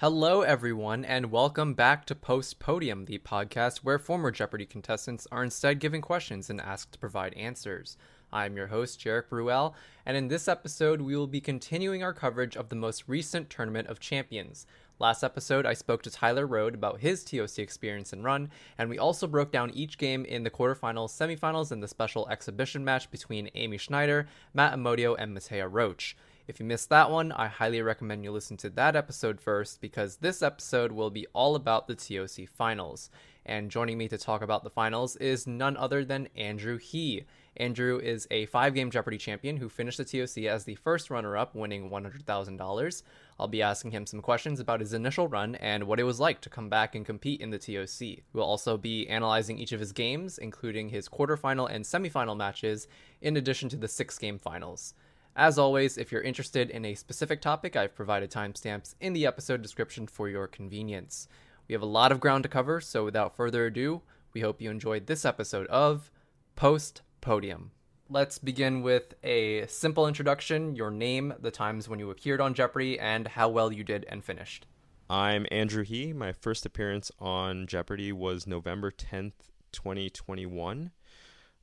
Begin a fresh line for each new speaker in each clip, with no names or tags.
Hello, everyone, and welcome back to Post Podium, the podcast where former Jeopardy contestants are instead given questions and asked to provide answers. I'm your host, Jarek Bruel, and in this episode, we will be continuing our coverage of the most recent Tournament of Champions. Last episode, I spoke to Tyler Rhode about his TOC experience and run, and we also broke down each game in the quarterfinals, semifinals, and the special exhibition match between Amy Schneider, Matt Amodio, and Mattea Roach. If you missed that one, I highly recommend you listen to that episode first because this episode will be all about the TOC finals. And joining me to talk about the finals is none other than Andrew He. Andrew is a five game Jeopardy champion who finished the TOC as the first runner up, winning $100,000. I'll be asking him some questions about his initial run and what it was like to come back and compete in the TOC. We'll also be analyzing each of his games, including his quarterfinal and semifinal matches, in addition to the six game finals. As always, if you're interested in a specific topic, I've provided timestamps in the episode description for your convenience. We have a lot of ground to cover, so without further ado, we hope you enjoyed this episode of Post Podium. Let's begin with a simple introduction your name, the times when you appeared on Jeopardy, and how well you did and finished.
I'm Andrew He. My first appearance on Jeopardy was November 10th, 2021.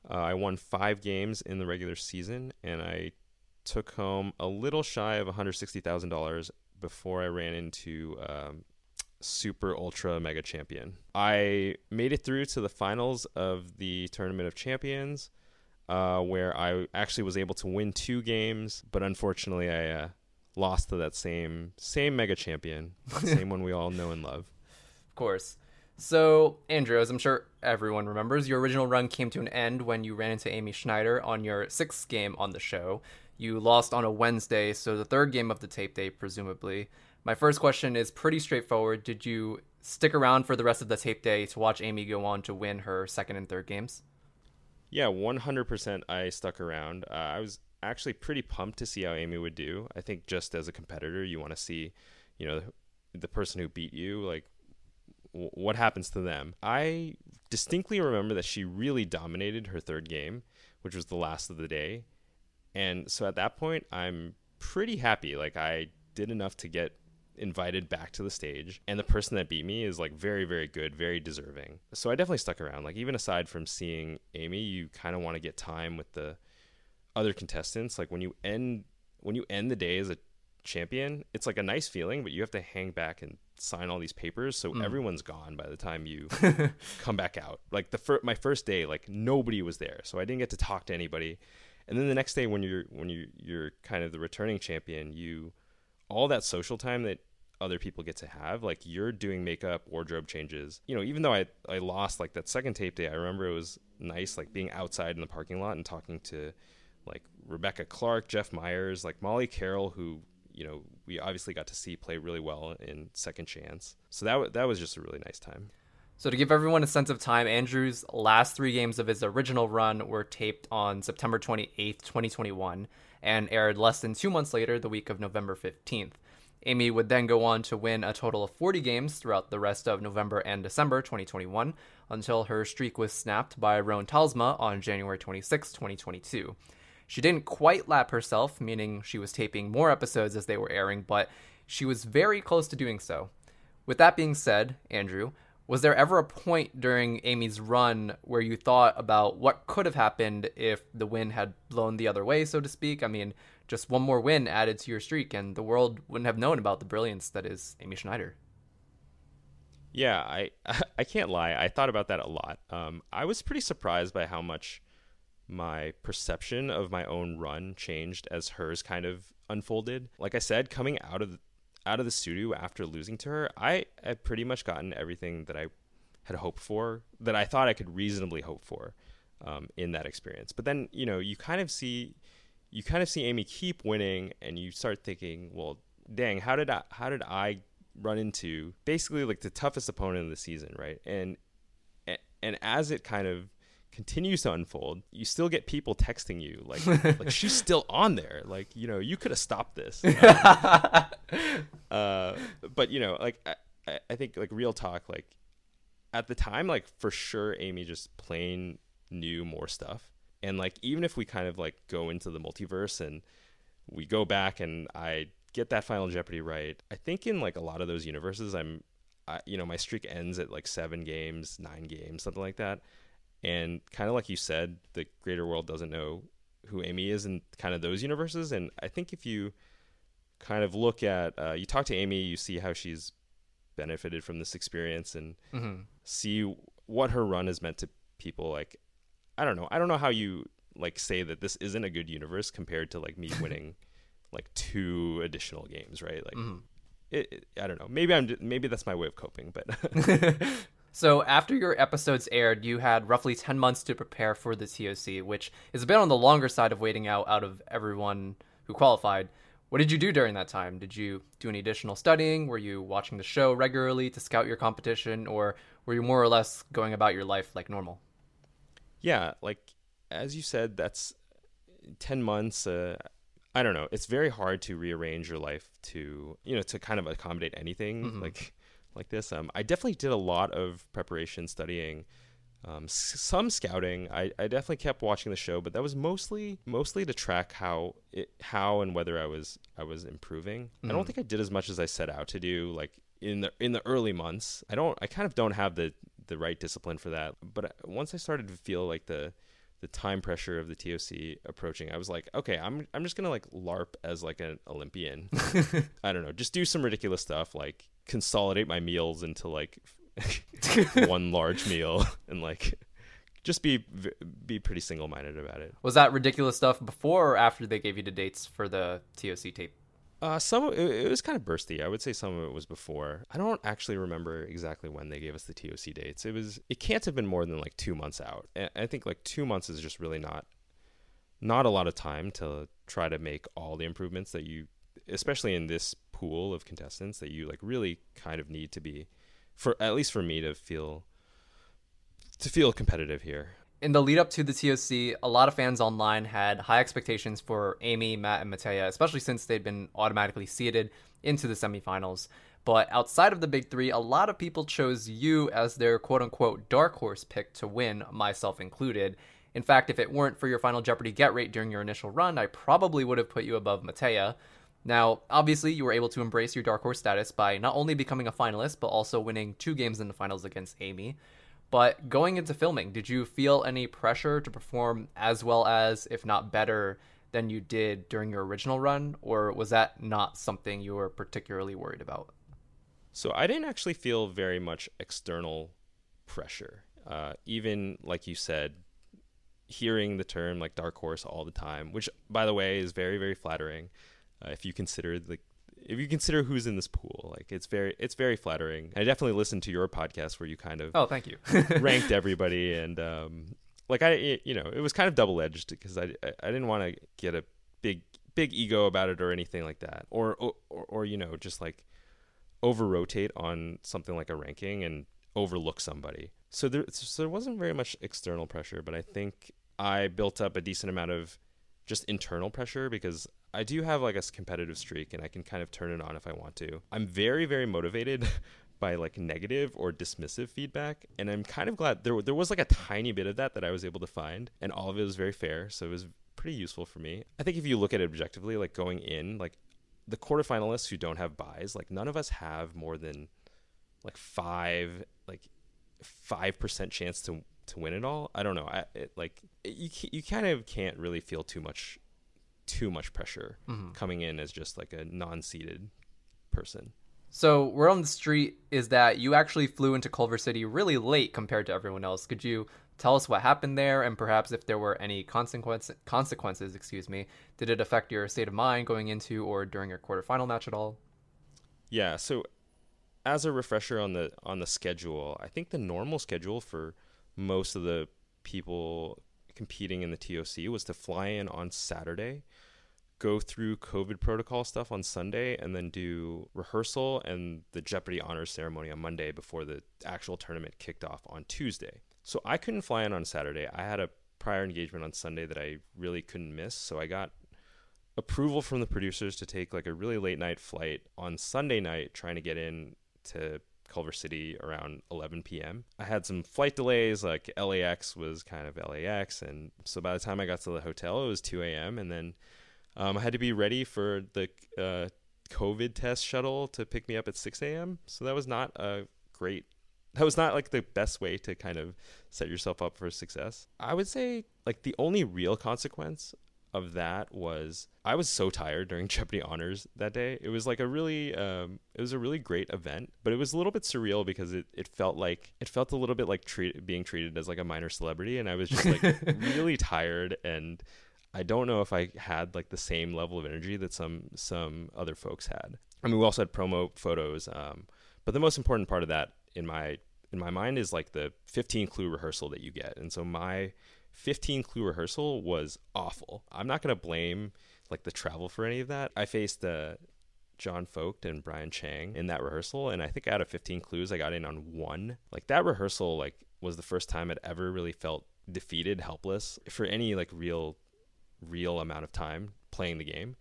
Uh, I won five games in the regular season, and I took home a little shy of $160,000 before I ran into um, Super Ultra Mega Champion. I made it through to the finals of the Tournament of Champions, uh, where I actually was able to win two games, but unfortunately I uh, lost to that same same Mega Champion, same one we all know and love.
Of course. So, Andrew, as I'm sure everyone remembers, your original run came to an end when you ran into Amy Schneider on your sixth game on the show. You lost on a Wednesday, so the third game of the tape day, presumably. My first question is pretty straightforward. Did you stick around for the rest of the tape day to watch Amy go on to win her second and third games?
Yeah, 100% I stuck around. Uh, I was actually pretty pumped to see how Amy would do. I think just as a competitor, you want to see, you know, the person who beat you, like, what happens to them. I distinctly remember that she really dominated her third game, which was the last of the day. And so at that point, I'm pretty happy. Like I did enough to get invited back to the stage. And the person that beat me is like very very good very deserving. So i definitely stuck around. Like even aside from seeing amy you kind of want to get time with the other contestants. Like when you end when you end the day as a champion it's like a nice feeling but you have to hang back and sign all these papers. So mm. everyone's gone by the time you come back out. Like the fir- my first day like nobody was there. So i didn't get to talk to anybody and then the next day when you're when you you're kind of the returning champion you all that social time that other people get to have like you're doing makeup wardrobe changes. You know even though i i lost like that second tape day i remember it was nice like being outside in the parking lot and talking to like rebecca clark jeff myers like molly carroll who you know we obviously got to see play really well in second chance. So that, w- that was just a really nice time
so, to give everyone a sense of time, Andrew's last three games of his original run were taped on September 28th, 2021, and aired less than two months later, the week of November 15th. Amy would then go on to win a total of 40 games throughout the rest of November and December 2021 until her streak was snapped by Rhone Talsma on January 26, 2022. She didn't quite lap herself, meaning she was taping more episodes as they were airing, but she was very close to doing so. With that being said, Andrew, was there ever a point during Amy's run where you thought about what could have happened if the wind had blown the other way, so to speak? I mean, just one more win added to your streak, and the world wouldn't have known about the brilliance that is Amy Schneider.
Yeah, I I can't lie. I thought about that a lot. Um, I was pretty surprised by how much my perception of my own run changed as hers kind of unfolded. Like I said, coming out of out of the studio after losing to her, I had pretty much gotten everything that I had hoped for, that I thought I could reasonably hope for um, in that experience. But then, you know, you kind of see, you kind of see Amy keep winning, and you start thinking, well, dang, how did I, how did I run into basically like the toughest opponent of the season, right? And and as it kind of continues to unfold, you still get people texting you like, like she's still on there. Like, you know, you could have stopped this. Uh, uh, but you know, like I, I think like real talk, like at the time, like for sure, Amy just plain knew more stuff. And like even if we kind of like go into the multiverse and we go back and I get that Final Jeopardy right. I think in like a lot of those universes, I'm, I, you know, my streak ends at like seven games, nine games, something like that. And kind of like you said, the greater world doesn't know who Amy is in kind of those universes. And I think if you kind of look at, uh, you talk to Amy, you see how she's benefited from this experience and
Mm-hmm.
see what her run has meant to people. Like, I don't know. I don't know how you like say that this isn't a good universe compared to like me winning like two additional games, right? Like,
Mm-hmm.
it, it- I don't know. Maybe I'm. Maybe that's my way of coping, but
So after your episodes aired, you had roughly 10 months to prepare for the TOC, which is a bit on the longer side of waiting out out of everyone who qualified. What did you do during that time? Did you do any additional studying? Were you watching the show regularly to scout your competition or were you more or less going about your life like normal?
yeah, like as you said, that's ten months. Uh, I don't know. It's very hard to rearrange your life to you know to kind of accommodate anything
Mhm.
like like this. Um, I definitely did a lot of preparation, studying, um, s- some scouting. I, I definitely kept watching the show, but that was mostly mostly to track how it how and whether I was I was improving. I don't
Mhm.
think I did as much as I set out to do. Like in the in the early months, I don't I kind of don't have the the right discipline for that. But once I started to feel like the the time pressure of the TOC approaching, I was like, okay, I'm I'm just gonna like LARP as like an Olympian. I don't know, just do some ridiculous stuff like consolidate my meals into like one large meal and like just be be pretty single minded about it.
Was that ridiculous stuff before or after they gave you the dates for the TOC tape?
Uh, some it, it was kind of bursty. I would say some of it was before. I don't actually remember exactly when they gave us the TOC dates. It was it can't have been more than like two months out. I think like two months is just really not not a lot of time to try to make all the improvements that you, especially in this pool of contestants, that you like really kind of need to be, for at least for me to feel to feel competitive here.
In the lead up to the TOC, a lot of fans online had high expectations for Amy, Matt, and Mattea, especially since they'd been automatically seeded into the semifinals. But outside of the big three, a lot of people chose you as their quote unquote dark horse pick to win, myself included. In fact, if it weren't for your Final Jeopardy get rate during your initial run, I probably would have put you above Mattea. Now, obviously, you were able to embrace your dark horse status by not only becoming a finalist, but also winning two games in the finals against Amy. But going into filming, did you feel any pressure to perform as well as, if not better, than you did during your original run? Or was that not something you were particularly worried about?
So I didn't actually feel very much external pressure. Uh, even like you said, hearing the term like dark horse all the time, which by the way is very very flattering. Uh, if you consider the if you consider who's in this pool, like it's very it's very flattering. I definitely listened to your podcast where you kind of
Oh, thank you.
ranked everybody and um, like I it- you know it was kind of double edged because I, I I didn't want to get a big big ego about it or anything like that or or, or you know just like over rotate on something like a ranking and overlook somebody. So there so there wasn't very much external pressure, but I think I built up a decent amount of just internal pressure because I do have like a competitive streak and I can kind of turn it on if I want to. I'm very very motivated by like negative or dismissive feedback and I'm kind of glad there there was like a tiny bit of that that I was able to find and all of it was very fair, so it was pretty useful for me. I think if you look at it objectively like going in like the quarterfinalists who don't have buys, like none of us have more than like 5 like 5% chance to to win it all. I don't know. I it, like you you kind of can't really feel too much too much pressure
Mhm.
coming in as just like a non-seated person.
So, word on the street is that you actually flew into Culver City really late compared to everyone else. Could you tell us what happened there and perhaps if there were any consequence, consequences, excuse me? Did it affect your state of mind going into or during your quarterfinal match at all?
Yeah, so as a refresher on the on the schedule, I think the normal schedule for most of the people competing in the TOC was to fly in on Saturday, go through COVID protocol stuff on Sunday, and then do rehearsal and the Jeopardy honors ceremony on Monday before the actual tournament kicked off on Tuesday. So I couldn't fly in on Saturday. I had a prior engagement on Sunday that I really couldn't miss, so I got approval from the producers to take like a really late night flight on Sunday night, trying to get in to Culver City around 11 p.m. I had some flight delays, like LAX was kind of LAX, and so by the time I got to the hotel, it was 2 a.m. and then um, I had to be ready for the uh, COVID test shuttle to pick me up at 6 a.m. So that was not a great. That was not like the best way to kind of set yourself up for success. I would say like the only real consequence of that was I was so tired during Jeopardy Honors that day. It was like a really um, it was a really great event, but it was a little bit surreal because it, it felt like it felt a little bit like treat, being treated as like a minor celebrity, and I was just like really tired and I don't know if I had like the same level of energy that some some other folks had. I mean, we also had promo photos, um, but the most important part of that in my in my mind is like the 15 clue rehearsal that you get, and so my 15 clue rehearsal was awful. I'm not gonna blame like the travel for any of that. I faced uh, John Vogt and Brian Chang in that rehearsal, and I think out of 15 clues, I got in on one. Like that rehearsal, like was the first time I'd ever really felt defeated, helpless for any like real real amount of time playing the game.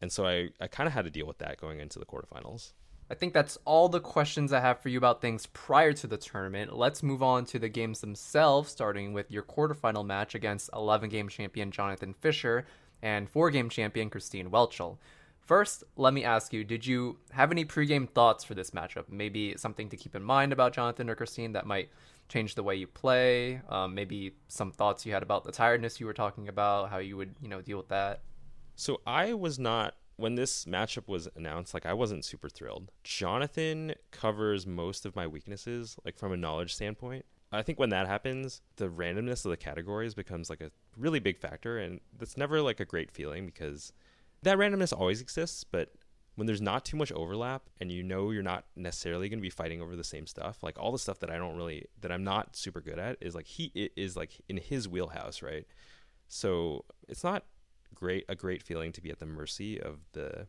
And so I, I kind of had to deal with that going into the quarterfinals.
I think that's all the questions I have for you about things prior to the tournament. Let's move on to the games themselves, starting with your quarterfinal match against 11 game champion Jonathan Fisher and 4 game champion Christine Whelchel. First, let me ask you did you have any pregame thoughts for this matchup? Maybe something to keep in mind about Jonathan or Christine that might change the way you play? Um, maybe some thoughts you had about the tiredness you were talking about, how you would, you know, deal with that.
So I was not when this matchup was announced. Like I wasn't super thrilled. Jonathan covers most of my weaknesses, like from a knowledge standpoint. I think when that happens, the randomness of the categories becomes like a really big factor, and that's never like a great feeling because that randomness always exists, but when there's not too much overlap and you know you're not necessarily going to be fighting over the same stuff like all the stuff that i don't really that i'm not super good at is like he is like in his wheelhouse right? So it's not great a great feeling to be at the mercy of the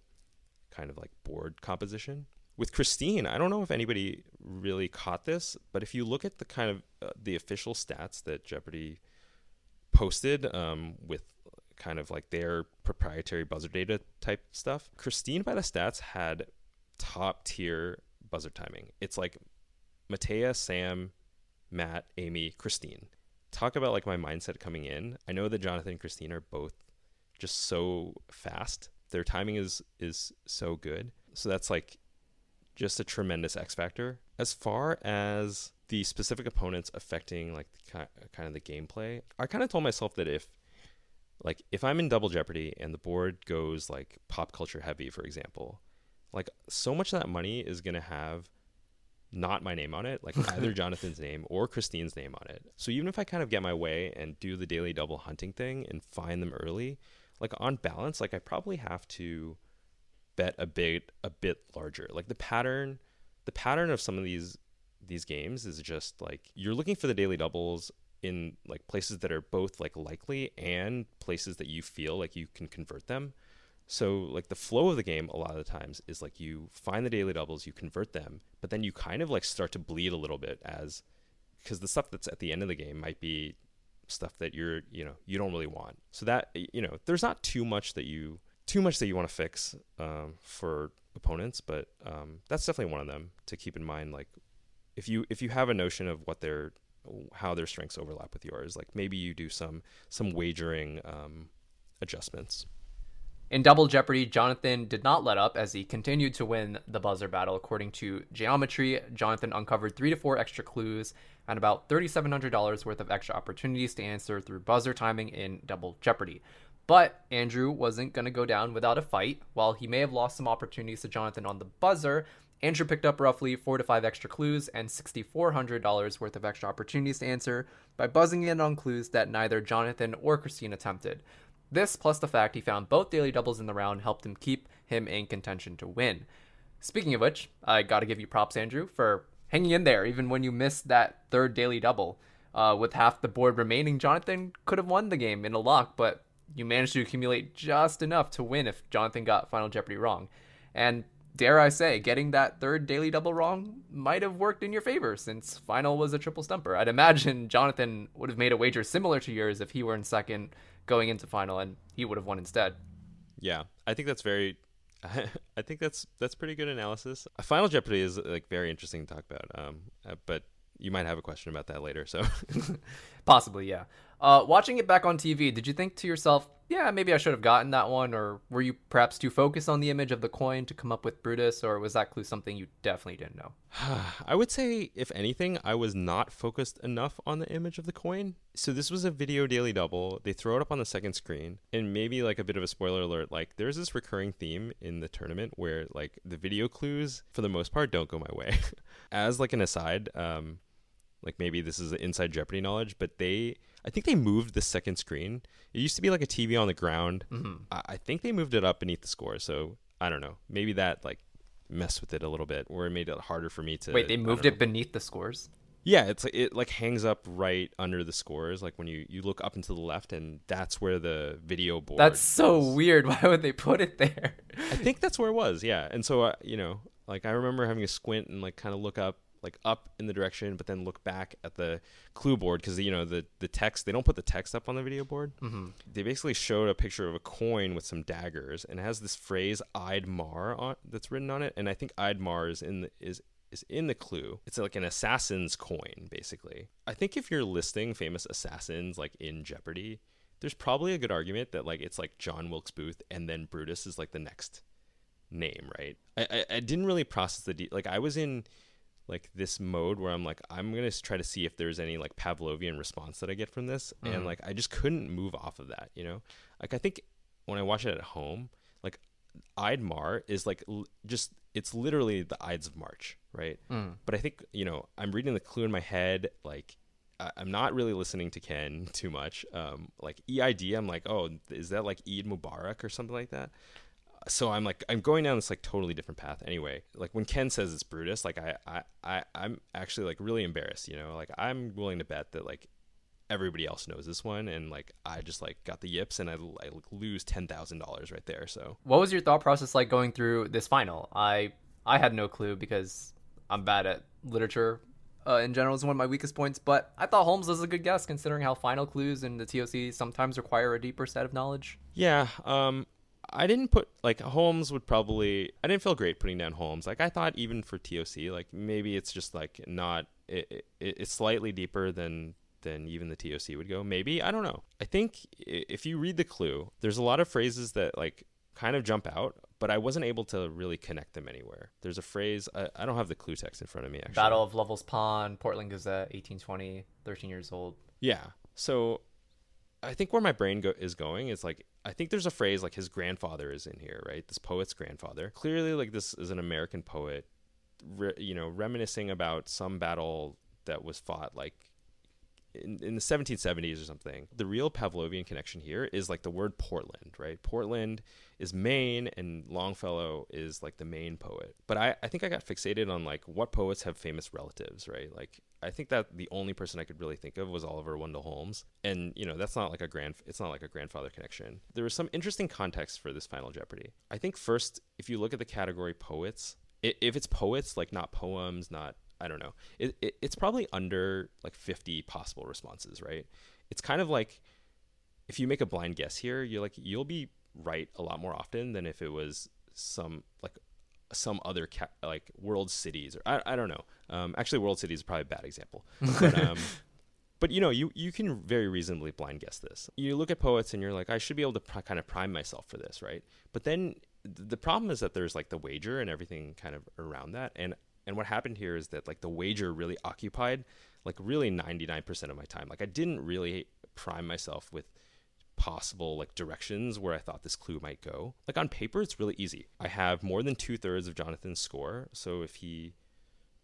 kind of like board composition. With christine i don't know if anybody really caught this but if you look at the kind of uh, the official stats that jeopardy posted um, with kind of like their proprietary buzzer data type stuff. Christine by the stats had top tier buzzer timing. It's like Mattea, Sam, Matt, Amy, Christine. Talk about like my mindset coming in. I know that Jonathan and Christine are both just so fast. Their timing is is so good. So that's like just a tremendous X factor. As far as the specific opponents affecting like the, kind of the gameplay, I kind of told myself that if like if I'm in double jeopardy and the board goes like pop culture heavy, for example, like so much of that money is gonna have not my name on it, like either Jonathan's name or Christine's name on it. So even if I kind of get my way and do the daily double hunting thing and find them early, like on balance, like I probably have to bet a bit a bit larger. Like the pattern the pattern of some of these these games is just like you're looking for the daily doubles in like places that are both like likely and places that you feel like you can convert them. So like the flow of the game a lot of the times is like you find the daily doubles, you convert them, but then you kind of like start to bleed a little bit as because the stuff that's at the end of the game might be stuff that you're you know you don't really want. So that you know there's not too much that you too much that you want to fix um, for opponents, but um, that's definitely one of them to keep in mind. Like if you if you have a notion of what they're how their strengths overlap with yours. Like maybe you do some some wagering um, adjustments.
In Double Jeopardy, Jonathan did not let up as he continued to win the buzzer battle. According to Geometry, Jonathan uncovered three to four extra clues and about $3,700 worth of extra opportunities to answer through buzzer timing in Double Jeopardy. But Andrew wasn't going to go down without a fight. While he may have lost some opportunities to Jonathan on the buzzer, Andrew picked up roughly four to five extra clues and $6,400 worth of extra opportunities to answer by buzzing in on clues that neither Jonathan or Christine attempted. This, plus the fact he found both daily doubles in the round, helped him keep him in contention to win. Speaking of which, I gotta give you props, Andrew, for hanging in there even when you missed that third daily double. Uh, with half the board remaining, Jonathan could have won the game in a lock, but you managed to accumulate just enough to win if Jonathan got Final Jeopardy wrong. And dare I say, getting that third daily double wrong might have worked in your favor since final was a triple stumper. I'd imagine Jonathan would have made a wager similar to yours if he were in second going into final and he would have won instead.
Yeah, I think that's very I think that's that's pretty good analysis. Final Jeopardy is like very interesting to talk about. Um, uh, but you might have a question about that later. So
possibly, yeah. Uh, watching it back on TV, did you think to yourself, yeah, maybe I should have gotten that one, or were you perhaps too focused on the image of the coin to come up with Brutus, or was that clue something you definitely didn't know?
I would say, if anything, I was not focused enough on the image of the coin. So this was a video daily double. They throw it up on the second screen, and maybe like a bit of a spoiler alert. Like there's this recurring theme in the tournament where like the video clues, for the most part, don't go my way. As like an aside, um, like maybe this is inside Jeopardy knowledge, but they I think they moved the second screen. It used to be like a TV on the ground.
Mm-hmm.
I, I think they moved it up beneath the score. So I don't know. Maybe that like messed with it a little bit, or it made it harder for me to.
Wait, they moved it beneath the scores?
Yeah, it's like it like hangs up right under the scores. Like when you you look up and to the left, and that's where the video board.
That's so weird. Why would they put it there?
I think that's where it was. Yeah, and so uh, you know, like I remember having a squint and like kind of look up like up in the direction, but then look back at the clue board because you know the the text they don't put the text up on the video board.
Mm-hmm.
They basically showed a picture of a coin with some daggers and it has this phrase "Ide Mar" on that's written on it, and I think "Ide Mar" is in the, is is in the clue. It's like an assassin's coin, basically. I think if you're listing famous assassins like in Jeopardy, there's probably a good argument that like it's like John Wilkes Booth and then Brutus is like the next name, right? I I, I didn't really process the de- like I was in like this mode where I'm like I'm gonna try to see if there's any like Pavlovian response that I get from this,
Mhm.
and like I just couldn't move off of that, you know. Like I think when I watch it at home, like Ide Mar is like l- just it's literally the Ides of March, right?
Mm.
But I think you know I'm reading the clue in my head, like. I- I'm not really listening to Ken too much. Um, like EID, I'm like, oh, is that like Eid Mubarak or something like that? So I'm like I'm going down this like totally different path anyway. Like when Ken says it's Brutus, like I I, I I'm actually like really embarrassed, you know. Like I'm willing to bet that like everybody else knows this one and like I just like got the yips and I, I like, lose ten thousand dollars right there. So
What was your thought process like going through this final? I I had no clue because I'm bad at literature. Uh, in general, is one of my weakest points, but I thought Holmes was a good guess considering how final clues and the TOC sometimes require a deeper set of knowledge.
yeah, um, I didn't put like Holmes would probably. I didn't feel great putting down Holmes. Like I thought even for TOC, like maybe it's just like not. It, it, it's slightly deeper than than even the TOC would go. Maybe I don't know. I think if you read the clue, there's a lot of phrases that like kind of jump out, but I wasn't able to really connect them anywhere. There's a phrase. I, I don't have the clue text in front of me actually.
Battle of Lovell's Pond, Portland Gazette, 1820, 13 years old.
Yeah. So I think where my brain go- is going is like I think there's a phrase like his grandfather is in here, right? This poet's grandfather. Clearly, like this is an American poet, re- you know, reminiscing about some battle that was fought like in, in the 1770s or something. The real Pavlovian connection here is like the word Portland, right? Portland is Maine and Longfellow is like the Maine poet. But I, I think I got fixated on like what poets have famous relatives, right? Like I think that the only person I could really think of was Oliver Wendell Holmes. And, you know, that's not like a grand it's not like a grandfather connection. There was some interesting context for this final Jeopardy. I think first, if you look at the category poets, if it's poets, like not poems, not I don't know. It, it it's probably under like 50 possible responses, right? It's kind of like if you make a blind guess here, you're like you'll be right a lot more often than if it was some like some other ca- like world cities or I, I don't know. Um, actually, world cities is probably a bad example, but um, but you know you you can very reasonably blind guess this. You look at poets and you're like I should be able to pr- kind of prime myself for this, right? But then th- the problem is that there's like the wager and everything kind of around that, and and what happened here is that like the wager really occupied like really 99% of my time. Like I didn't really prime myself with possible like directions where I thought this clue might go. Like on paper, it's really easy. I have more than two thirds of Jonathan's score, so if he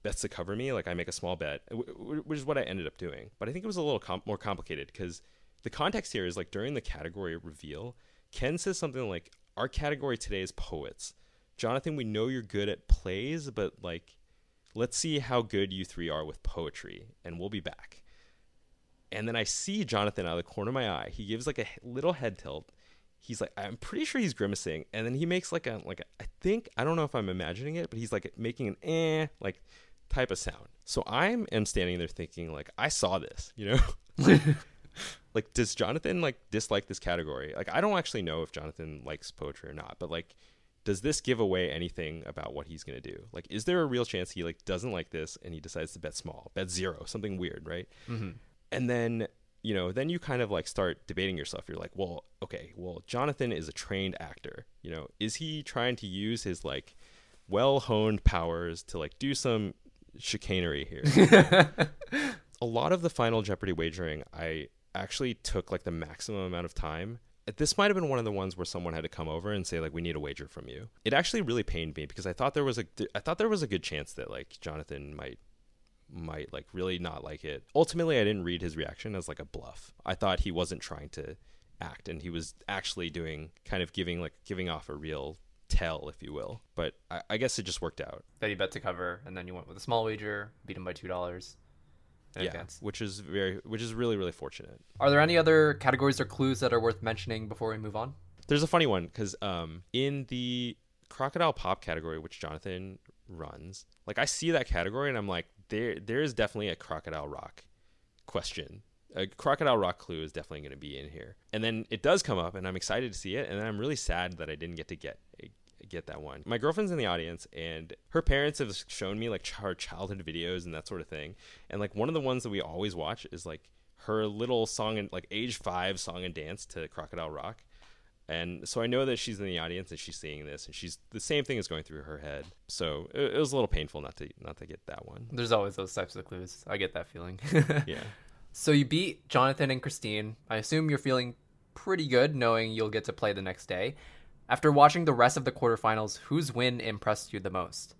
bets to cover me, like I make a small bet, wh- wh- which is what I ended up doing. But I think it was a little com- more complicated because the context here is like during the category reveal, Ken says something like, "Our category today is poets." Jonathan, we know you're good at plays, but like, let's see how good you three are with poetry, and we'll be back. And then I see Jonathan out of the corner of my eye. He gives like a little head tilt. He's like, I'm pretty sure he's grimacing, and then he makes like a like a, I think I don't know if I'm imagining it, but he's like making an eh like type of sound. So I'm am standing there thinking like I saw this, you know. like does Jonathan like dislike this category? Like I don't actually know if Jonathan likes poetry or not, but like does this give away anything about what he's going to do? Like is there a real chance he like doesn't like this and he decides to bet small, bet zero, something weird, right?
Mm-hmm.
And then you know, then you kind of like start debating yourself. You're like, well, okay, well, Jonathan is a trained actor. You know, is he trying to use his like well honed powers to like do some chicanery here? a lot of the final Jeopardy wagering, I actually took like the maximum amount of time. This might have been one of the ones where someone had to come over and say like we need a wager from you. It actually really pained me because I thought there was a I thought there was a good chance that like Jonathan might might like really not like it. Ultimately, I didn't read his reaction as like a bluff. I thought he wasn't trying to act and he was actually doing kind of giving like giving off a real tell, if you will. But I, I guess it just worked out.
That he bet to cover, and then you went with a small wager, beat him by two dollars.
Yeah, advance. which is very, which is really, really fortunate.
Are there any other categories or clues that are worth mentioning before we move on?
There's a funny one because um, in the crocodile pop category, which Jonathan runs, like I see that category and I'm like, there there is definitely a crocodile rock question. A crocodile rock clue is definitely going to be in here, and then it does come up, and I'm excited to see it, and then I'm really sad that I didn't get to get get that one. My girlfriend's in the audience, and her parents have shown me like her childhood videos and that sort of thing, and like one of the ones that we always watch is like her little song and like age five song and dance to Crocodile Rock, and so I know that she's in the audience and she's seeing this, and she's the same thing is going through her head. So it, it was a little painful not to not to get that one.
There's always those types of clues. I get that feeling.
yeah.
So you beat Jonathan and Christine. I assume you're feeling pretty good, knowing you'll get to play the next day. After watching the rest of the quarterfinals, whose win impressed you the most?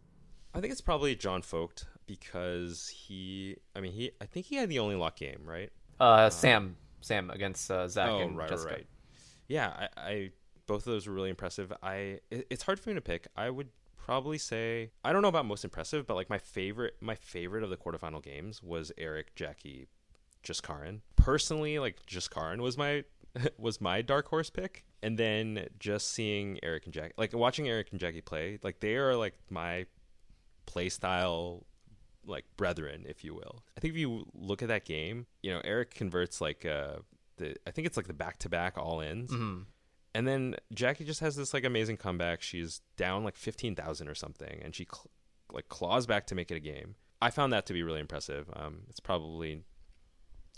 I think it's probably John Vogt because he. I mean, he. I think he had the only lock game, right?
Uh, Sam. Sam against uh, Zach oh, and right, Jessica. right
yeah, I, I both of those were really impressive. I it, it's hard for me to pick. I would probably say I don't know about most impressive, but like my favorite my favorite of the quarterfinal games was Eric, Jackie, Jaskaran. Personally, like Jaskaran was my was my dark horse pick. And then just seeing Eric and Jackie like watching Eric and Jackie play, like they are like my play style like brethren, if you will. I think if you look at that game, you know, Eric converts like uh the I think it's like the back to back all ins.
Mm-hmm.
And then Jackie just has this like amazing comeback. She's down like fifteen thousand or something, and she cl- like claws back to make it a game. I found that to be really impressive. Um, it's probably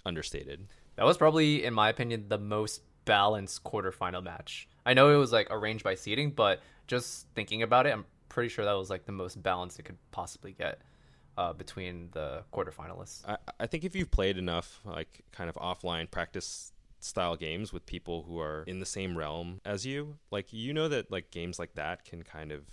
understated.
That was probably, in my opinion, the most balanced quarterfinal match. I know it was like arranged by seating, but just thinking about it, I'm pretty sure that was like the most balanced it could possibly get uh, between the quarterfinalists.
I, I think if you've played enough, like kind of offline practice style games with people who are in the same realm as you, like you know that like games like that can kind of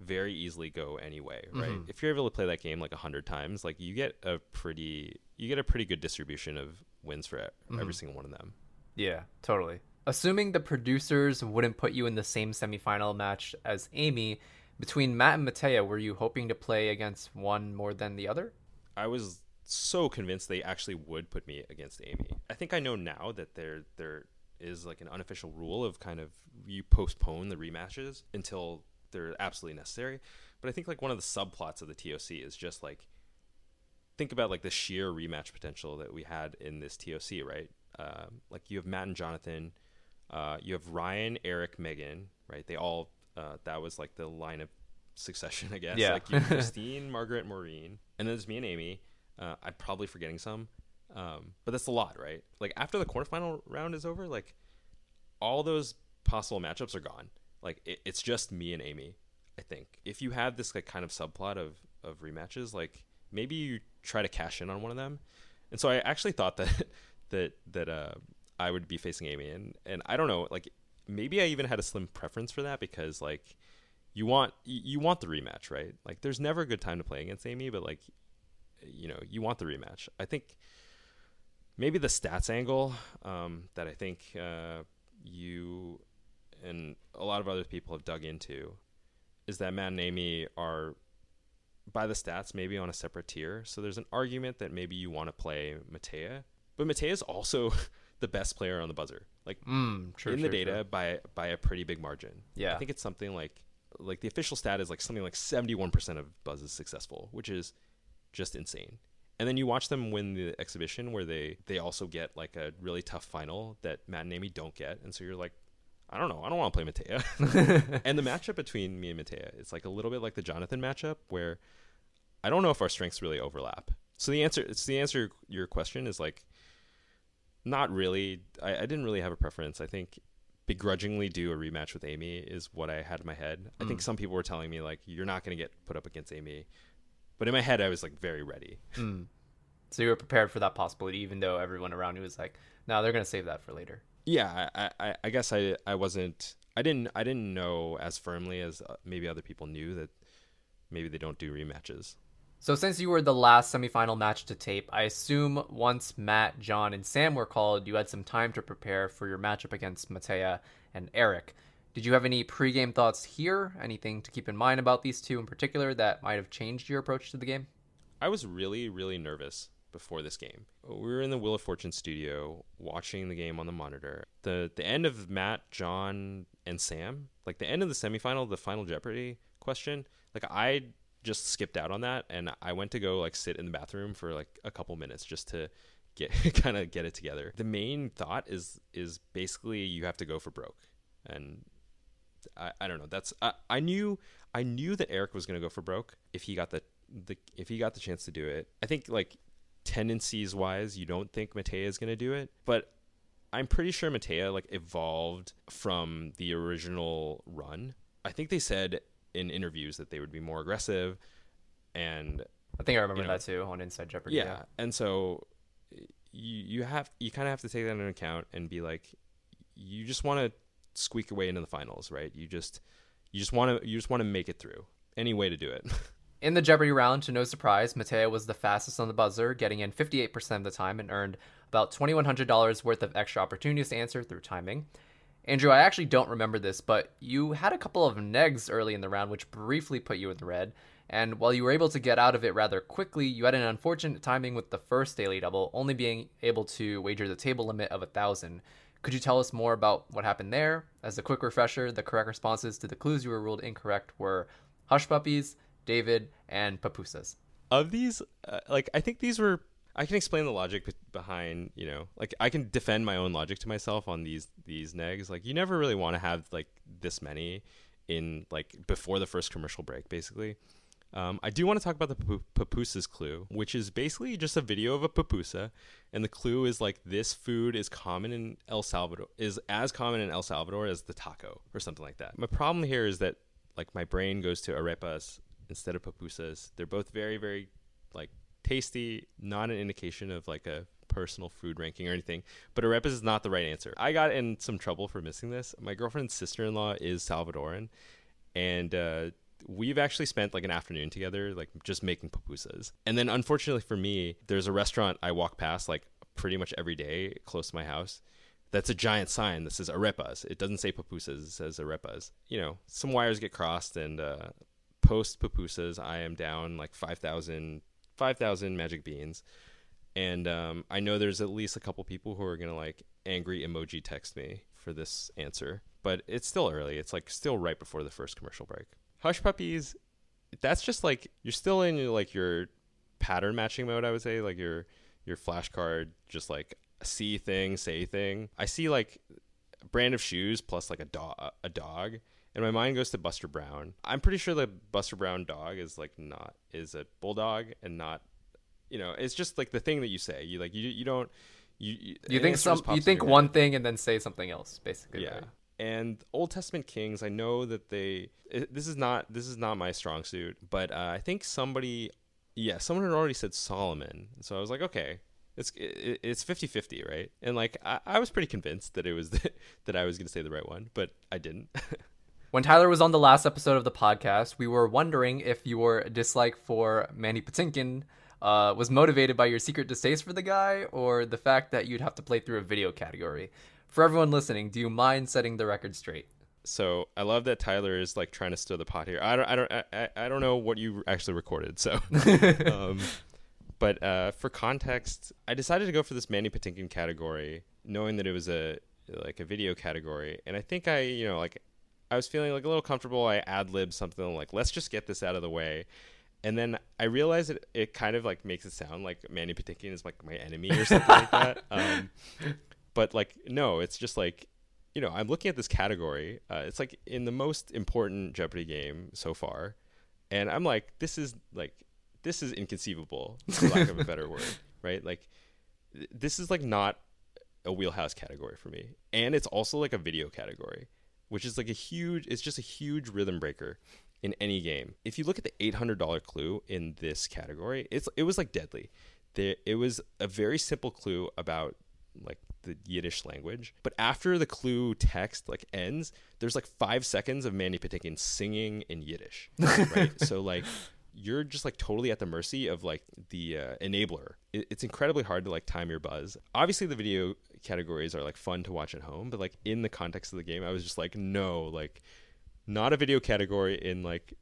very easily go anyway, right? Mm-hmm. If you're able to play that game like a hundred times, like you get a pretty you get a pretty good distribution of wins for every mm-hmm. single one of them.
Yeah, totally. Assuming the producers wouldn't put you in the same semifinal match as Amy, between Matt and Mattea, were you hoping to play against one more than the other?
I was so convinced they actually would put me against Amy. I think I know now that there there is like an unofficial rule of kind of you postpone the rematches until they're absolutely necessary. But I think like one of the subplots of the TOC is just like think about like the sheer rematch potential that we had in this TOC, right? Um, like you have Matt and Jonathan, uh, you have Ryan, Eric, Megan, right? They all uh, that was like the line of succession, I guess.
Yeah.
Like you, Christine, Margaret, Maureen, and then there's me and Amy. Uh, I'm probably forgetting some, um, but that's a lot, right? Like after the quarterfinal round is over, like all those possible matchups are gone. Like it, it's just me and Amy. I think if you have this like kind of subplot of of rematches, like maybe you try to cash in on one of them. And so I actually thought that that that uh, I would be facing Amy, and and I don't know, like maybe I even had a slim preference for that because like you want you want the rematch, right? Like there's never a good time to play against Amy, but like you know you want the rematch. I think maybe the stats angle um, that I think uh, you and a lot of other people have dug into is that Matt and Amy are by the stats maybe on a separate tier. So there's an argument that maybe you want to play Mattea, but Mattea is also the best player on the buzzer, like
mm, true,
in
true,
the data
true.
by by a pretty big margin.
Yeah,
I think it's something like like the official stat is like something like seventy one percent of buzzes successful, which is just insane. And then you watch them win the exhibition where they they also get like a really tough final that Matt and Amy don't get, and so you're like, I don't know, I don't want to play Mattea. and the matchup between me and Mattea, it's like a little bit like the Jonathan matchup where I don't know if our strengths really overlap. So the answer, it's the answer your question is like not really. I, I didn't really have a preference. I think begrudgingly do a rematch with Amy is what I had in my head. I think
Mm.
some people were telling me like you're not going to get put up against Amy, but in my head I was like very ready.
Mm. So you were prepared for that possibility, even though everyone around you was like, "No, they're gonna save that for later."
Yeah, I, I, I guess I I wasn't I didn't I didn't know as firmly as uh, maybe other people knew that maybe they don't do rematches.
So since you were the last semifinal match to tape, I assume once Matt, John, and Sam were called, you had some time to prepare for your matchup against Mattea and Eric. Did you have any pregame thoughts here? Anything to keep in mind about these two in particular that might have changed your approach to the game?
I was really, really nervous before this game. We were in the Wheel of Fortune studio watching the game on the monitor. The the end of Matt, John, and Sam, like the end of the semifinal, the final Jeopardy question, like I just skipped out on that and I went to go like sit in the bathroom for like a couple minutes just to get kind of get it together. The main thought is is basically you have to go for broke. And I, I don't know. That's I, I knew I knew that Eric was going to go for broke if he got the the if he got the chance to do it. I think like tendencies wise, you don't think Mattea is going to do it, but I'm pretty sure Mattea like evolved from the original run. I think they said in interviews that they would be more aggressive and
I think I remember
You know.
that too on Inside Jeopardy.
yeah. And so you you have you kind of have to take that into account and be like you just want to squeak your way into the finals, right? You just you just want to you just want to make it through. Any way to do it.
In the Jeopardy round, to no surprise, Mattea was the fastest on the buzzer, getting in 58% of the time and earned about $2,100 worth of extra opportunities to answer through timing. Andrew, I actually don't remember this, but you had a couple of negs early in the round, which briefly put you in the red. And while you were able to get out of it rather quickly, you had an unfortunate timing with the first daily double, only being able to wager the table limit of a thousand. Could you tell us more about what happened there? As a quick refresher, the correct responses to the clues you were ruled incorrect were Hush Puppies, David, and Pupusas.
of these uh, like i think these were i can explain the logic behind you know like i can defend my own logic to myself on these these negs like you never really want to have like this many in like before the first commercial break basically um, I do want to talk about the pupusas clue, which is basically just a video of a pupusa, and the clue is like this food is common in El Salvador, is as common in El Salvador as the taco or something like that. My problem here is that like my brain goes to arepas instead of pupusas. They're both very, very like tasty, not an indication of like a personal food ranking or anything. But arepas is not the right answer. I got in some trouble for missing this. My girlfriend's sister-in-law is Salvadoran, and uh, we've actually spent like an afternoon together, like just making pupusas. And then unfortunately for me, there's a restaurant I walk past like pretty much every day close to my house. That's a giant sign that says arepas. It doesn't say pupusas. It says arepas. You know, some wires get crossed, and uh, post pupusas, I am down like 5,000 5,000 magic beans. And um, I know there's at least a couple people who are going to like angry emoji text me for this answer, but it's still early. It's like still right before the first commercial break. Hush Puppies, that's just like you're still in like your pattern matching mode, I would say, like your your flashcard just like see thing, say thing. I see like a brand of shoes plus like a dog a dog and my mind goes to Buster Brown. I'm pretty sure the Buster Brown dog is like not is a bulldog and not you know, it's just like the thing that you say. You like you you don't you you,
You think some you think one
head.
thing and then say something else, basically.
Yeah.
right?
And Old Testament kings, I know that they it, this is not this is not my strong suit, but uh, I think somebody yeah, someone had already said Solomon. So I was like, okay, it's it, it's 50-50, right? And like I, I was pretty convinced that it was that I was going to say the right one, but I didn't.
When Tyler was on the last episode of the podcast, we were wondering if your dislike for Mandy Patinkin uh, was motivated by your secret distaste for the guy or the fact that you'd have to play through a video category. For everyone listening, do you mind setting the record straight?
so I love that Tyler is like trying to stir the pot here. I don't I don't I, I- don't know what you actually recorded, so um, but uh, for context, I decided to go for this Mandy Patinkin category, knowing that it was a like a video category, and I think I you know like I was feeling like a little comfortable. I ad lib something like let's just get this out of the way. And then I realized it, it kind of like makes it sound like Mandy Patinkin is like my enemy or something like that. Um, but like no, it's just like you know I'm looking at this category. Uh, it's like in the most important Jeopardy game so far, and I'm like this is like this is inconceivable for lack of a better word, right? Like th- this is like not a wheelhouse category for me. And it's also like a video category, which is like a huge it's just a huge rhythm breaker in any game. If you look at the $800 clue in this category, it's it was like deadly. There, it was a very simple clue about like the Yiddish language. But after the clue text like ends, there's like five seconds of Mandy Patinkin singing in Yiddish. Right. so like you're just like totally at the mercy of like the uh, enabler. It, it's incredibly hard to like time your buzz. Obviously, the video categories are like fun to watch at home, but like in the context of the game, I was just like, no, like not a video category in like.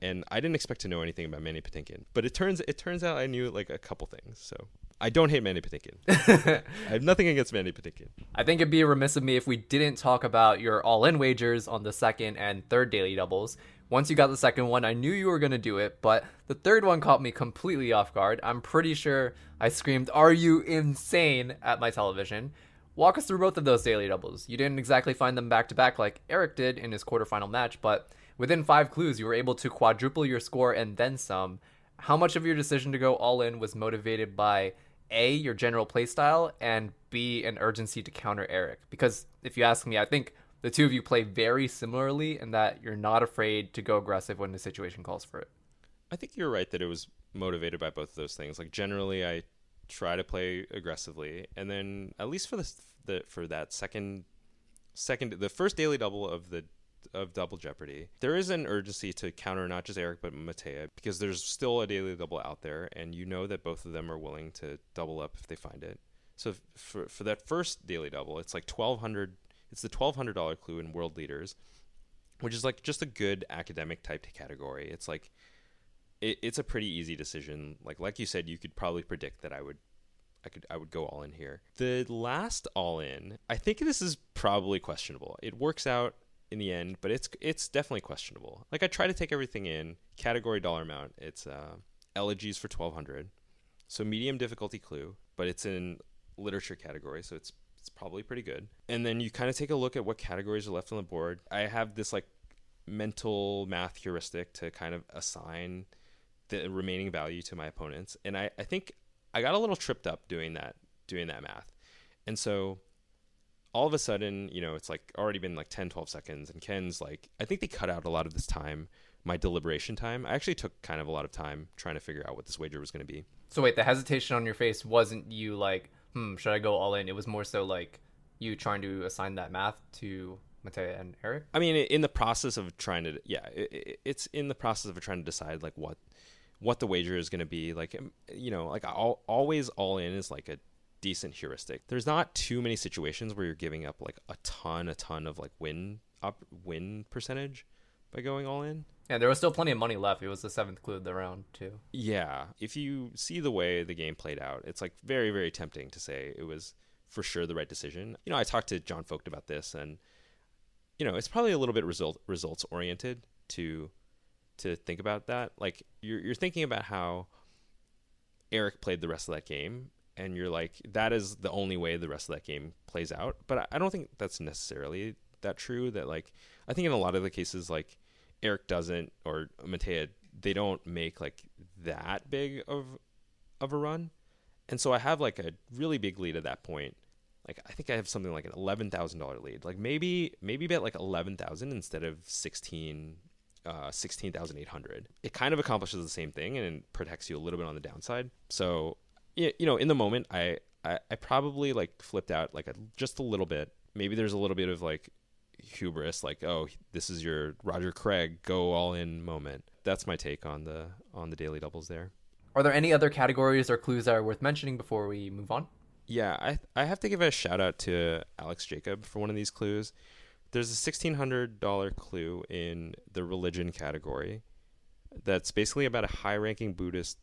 And I didn't expect to know anything about Mandy Patinkin, but it turns it turns out I knew like a couple things. So I don't hate Mandy Patinkin. I have nothing against Mandy Patinkin.
I think it'd be remiss of me if we didn't talk about your all-in wagers on the second and third daily doubles. Once you got the second one, I knew you were going to do it, but the third one caught me completely off guard. I'm pretty sure I screamed, Are you insane? at my television. Walk us through both of those daily doubles. You didn't exactly find them back to back like Eric did in his quarterfinal match, but within five clues, you were able to quadruple your score and then some. How much of your decision to go all in was motivated by A, your general playstyle, and B, an urgency to counter Eric? Because if you ask me, I think the two of you play very similarly in that you're not afraid to go aggressive when the situation calls for it.
I think you're right that it was motivated by both of those things. Like generally, I try to play aggressively, and then at least for the, the for that second second the first daily double of the of Double Jeopardy, there is an urgency to counter not just Eric but Mattea because there's still a daily double out there, and you know that both of them are willing to double up if they find it. So for for that first daily double, it's like twelve hundred it's the $1,200 clue in World Leaders, which is like just a good academic type category. It's like it, it's a pretty easy decision. Like like you said, you could probably predict that I would I could I would go all in here. The last all in, I think this is probably questionable. It works out in the end, but it's it's definitely questionable. Like I try to take everything in. Category dollar amount. It's uh, elegies for twelve hundred. So medium difficulty clue, but it's in literature category, so it's it's probably pretty good. And then you kind of take a look at what categories are left on the board. I have this like mental math heuristic to kind of assign the remaining value to my opponents. And I, I think I got a little tripped up doing that, doing that math. And so all of a sudden, you know, it's like already been like 10, 12 seconds. And Ken's like, I think they cut out a lot of this time, my deliberation time. I actually took kind of a lot of time trying to figure out what this wager was going to be.
So wait, the hesitation on your face wasn't you like, hmm, should I go all in? It was more so like you trying to assign that math to Mattea and Eric.
I mean, in the process of trying to, yeah, it's in the process of trying to decide like what what the wager is going to be. Like, um, you know, like all, always all in is like a decent heuristic. There's not too many situations where you're giving up like a ton, a ton of like win up win percentage by going all in.
Yeah, there was still plenty of money left. It was the seventh clue of the round too.
Yeah, if you see the way the game played out, it's like very, very tempting to say it was for sure the right decision. You know, I talked to John Vogt about this, and you know, it's probably a little bit result results oriented to to think about that. Like you're you're thinking about how Eric played the rest of that game, and you're like, that is the only way the rest of that game plays out. But I don't think that's necessarily that true. That like, I think in a lot of the cases, like Eric doesn't or Mattea they don't make like that big of of a run. And so I have like a really big lead at that point. Like I think I have something like an eleven thousand dollar lead. Like maybe maybe bet like eleven thousand instead of sixteen uh, 16,800. It kind of accomplishes the same thing and protects you a little bit on the downside. So, you know, in the moment, I, I, I probably like flipped out like a, just a little bit. Maybe there's a little bit of like hubris like oh this is your Roger Craig go all in moment. That's my take on the on the daily doubles there.
Are there any other categories or clues that are worth mentioning before we move on?
Yeah, I I have to give a shout out to Alex Jacob for one of these clues. There's a sixteen hundred dollar clue in the religion category that's basically about a high ranking Buddhist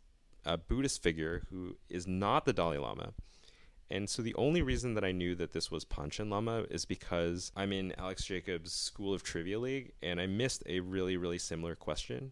a Buddhist figure who is not the Dalai Lama and so the only reason that I knew that this was Panchen Lama is because I'm in Alex Jacob's School of Trivia League and I missed a really, really similar question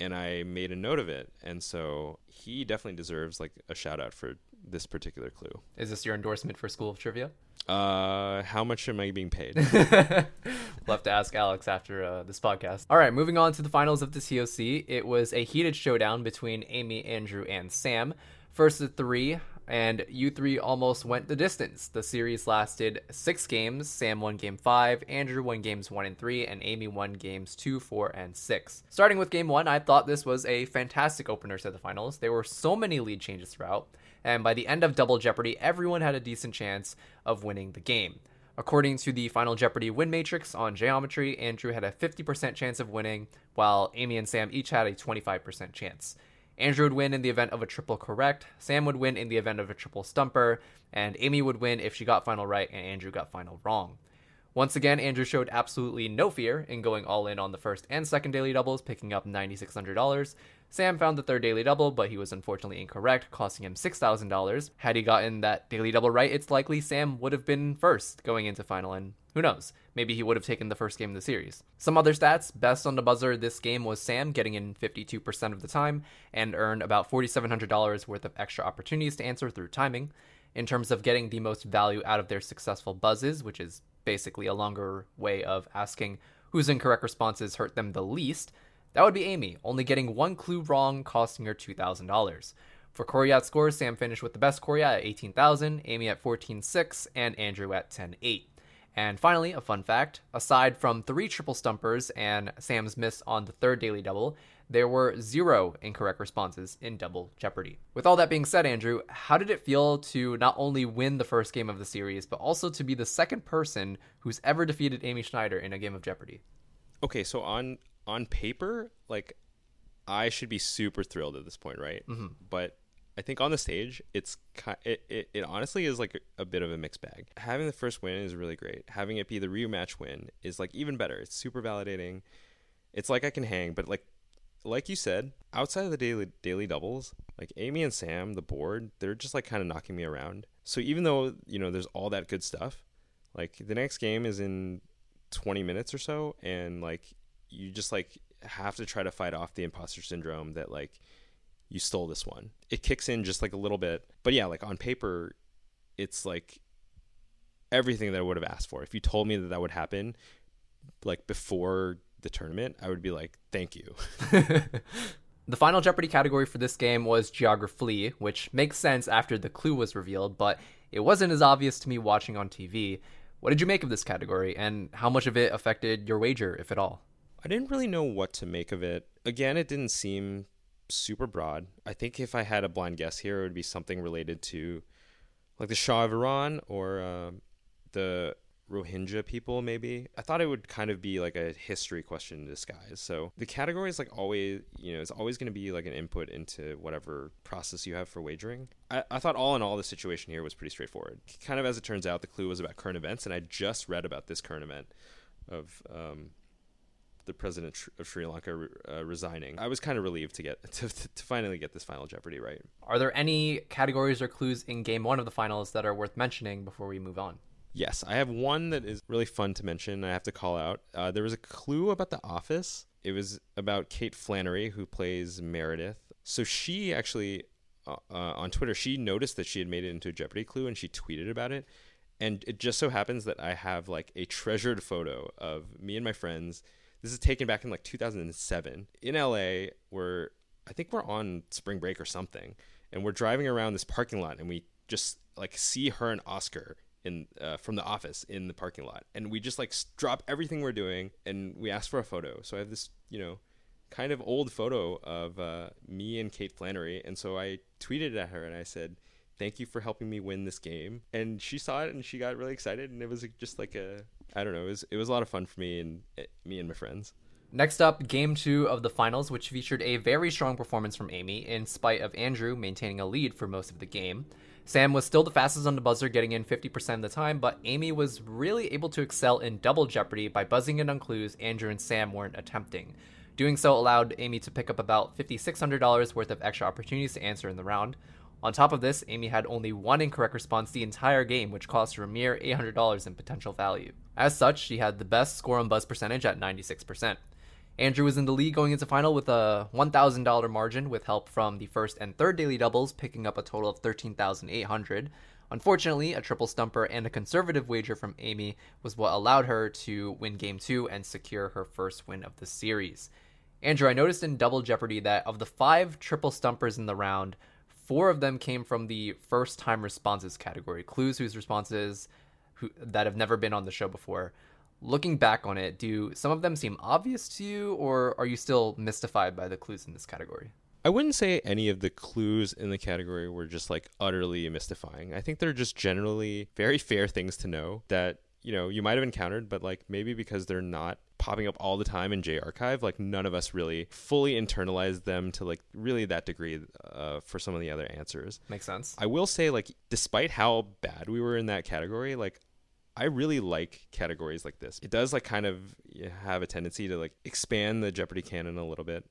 and I made a note of it. And so he definitely deserves like a shout out for this particular clue.
Is this your endorsement for School of Trivia?
Uh, how much am I being paid?
we'll have to ask Alex after uh, this podcast. All right, moving on to the finals of the TOC. It was a heated showdown between Amy, Andrew, and Sam. First of three, and you three almost went the distance. The series lasted six games. Sam won game five, Andrew won games one and three, and Amy won games two, four, and six. Starting with game one, I thought this was a fantastic opener to the finals. There were so many lead changes throughout, and by the end of Double Jeopardy, everyone had a decent chance of winning the game. According to the Final Jeopardy win matrix on Geometry, Andrew had a 50% chance of winning, while Amy and Sam each had a 25% chance. Andrew would win in the event of a triple correct, Sam would win in the event of a triple stumper, and Amy would win if she got final right and Andrew got final wrong. Once again, Andrew showed absolutely no fear in going all in on the first and second daily doubles, picking up $9,600. Sam found the third daily double, but he was unfortunately incorrect, costing him $6,000. Had he gotten that daily double right, it's likely Sam would have been first going into final, and who knows? Maybe he would have taken the first game of the series. Some other stats best on the buzzer this game was Sam getting in 52% of the time and earned about $4,700 worth of extra opportunities to answer through timing. In terms of getting the most value out of their successful buzzes, which is basically a longer way of asking whose incorrect responses hurt them the least, that would be Amy, only getting one clue wrong, costing her $2,000. For Coryat scores, Sam finished with the best Coryat at 18,000, Amy at 14.6, and Andrew at 10.8. And finally, a fun fact aside from three triple stumpers and Sam's miss on the third daily double, there were zero incorrect responses in Double Jeopardy. With all that being said, Andrew, how did it feel to not only win the first game of the series, but also to be the second person who's ever defeated Amy Schneider in a game of Jeopardy?
Okay, so on on paper, like I should be super thrilled at this point, right?
Mm-hmm.
But I think on the stage, it's it, it, it honestly is like a, a, bit of a mixed bag. Having the first win is really great. Having it be the rematch win is like even better. It's super validating. It's like I can hang, but like like you said, outside of the daily daily doubles, like Amy and Sam, the board, they're just like kind of knocking me around. So even though you know there's all that good stuff, like the next game is in 20 minutes or so, and like you just like have to try to fight off the imposter syndrome that like you stole this one. It kicks in just like a little bit. But yeah, like on paper, it's like everything that I would have asked for. If you told me that that would happen, like before the tournament, I would be like, thank you.
the final Jeopardy category for this game was Geography, which makes sense after the clue was revealed, but it wasn't as obvious to me watching on TV. What did you make of this category, and how much of it affected your wager, if at all?
I didn't really know what to make of it. Again, it didn't seem super broad. I think if I had a blind guess here, it would be something related to like the Shah of Iran or uh, the Rohingya people, maybe. I thought it would kind of be like a history question in disguise. So the category is like always, you know, it's always going to be like an input into whatever process you have for wagering. I, I thought all in all, the situation here was pretty straightforward. Kind of as it turns out, the clue was about current events, and I just read about this current event of um, the president of Sri Lanka uh, resigning, I was kind of relieved to get to, to finally get this final Jeopardy right.
Are there any categories or clues in Game One of the finals that are worth mentioning before we move on?
Yes, I have one that is really fun to mention. I have to call out. Uh, there was a clue about The Office. It was about Kate Flannery, who plays Meredith. So she actually, uh, uh, on Twitter, she noticed that she had made it into a Jeopardy clue, and she tweeted about it. And it just so happens that I have like a treasured photo of me and my friends this is taken back in like 2007 in LA We're I think we're on spring break or something and we're driving around this parking lot and we just like see her and Oscar in uh, from the office in the parking lot. And we just like drop everything we're doing and we ask for a photo. So i have this you know kind of old photo of uh, me and kate flannery. And so i tweeted at her and i said thank you for helping me win this game. And she saw it and she got really excited and it was just like a I don't know. It was it was a lot of fun for me and eh, me and my friends.
Next up, game two of the finals, which featured a very strong performance from Amy, in spite of Andrew maintaining a lead for most of the game. Sam was still the fastest on the buzzer, getting in 50% of the time, but Amy was really able to excel in double jeopardy by buzzing in on clues Andrew and Sam weren't attempting. Doing so allowed Amy to pick up about $5,600 worth of extra opportunities to answer in the round. On top of this, Amy had only one incorrect response the entire game, which cost her a mere $800 in potential value. As such, she had the best score on buzz percentage at 96%. Andrew was in the lead going into final with a $1,000 margin with help from the first and third daily doubles, picking up a total of 13800 Unfortunately, a triple stumper and a conservative wager from Amy was what allowed her to win game two and secure her first win of the series. Andrew, I noticed in Double Jeopardy that of the five triple stumpers in the round, Four of them came from the first time responses category, clues whose responses who, that have never been on the show before. Looking back on it, do some of them seem obvious to you, or are you still mystified by the clues in this category?
I wouldn't say any of the clues in the category were just like utterly mystifying. I think they're just generally very fair things to know that you know you might have encountered, but like maybe because they're not popping up all the time in J Archive, like none of us really fully internalized them to like really that degree uh, for some of the other answers.
Makes sense.
I will say like despite how bad we were in that category, like I really like categories like this. It does like kind of have a tendency to like expand the Jeopardy canon a little bit.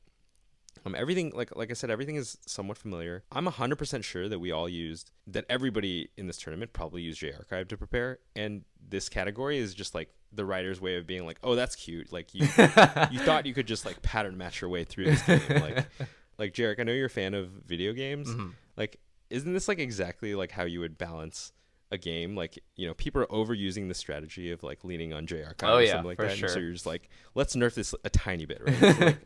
Um, everything like like I said, everything is somewhat familiar. I'm hundred percent sure that we all used that everybody in this tournament probably used J Archive to prepare, and this category is just like the writer's way of being like, oh, that's cute. Like you you thought you could just like pattern match your way through this game, like like Jarek. I know you're a fan of video games. Mm-hmm. Like, isn't this like exactly like how you would balance? A game like you know people are overusing the strategy of like leaning on J Archive
oh,
or
yeah,
something like
for
that.
Sure.
So you're just like, let's nerf this a tiny bit, right?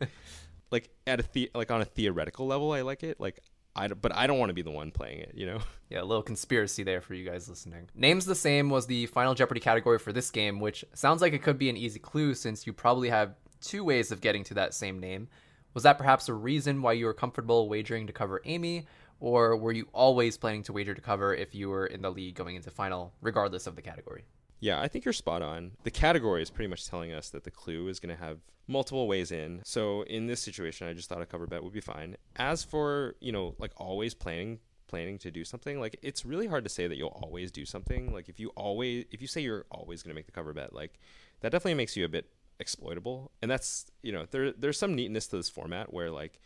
Like, like at a the- like on a theoretical level, I like it. Like I, but I don't want to be the one playing it, you know.
Yeah, a little conspiracy there for you guys listening. Names the same was the final Jeopardy category for this game, which sounds like it could be an easy clue since you probably have two ways of getting to that same name. Was that perhaps a reason why you were comfortable wagering to cover Amy, or were you always planning to wager to cover if you were in the lead going into final, regardless of the category?
Yeah, I think you're spot on. The category is pretty much telling us that the clue is going to have multiple ways in. So in this situation, I just thought a cover bet would be fine. As for, you know, like always planning planning to do something, like it's really hard to say that you'll always do something. Like if you always if you say you're always going to make the cover bet, like that definitely makes you a bit exploitable. And that's, you know, there there's some neatness to this format where like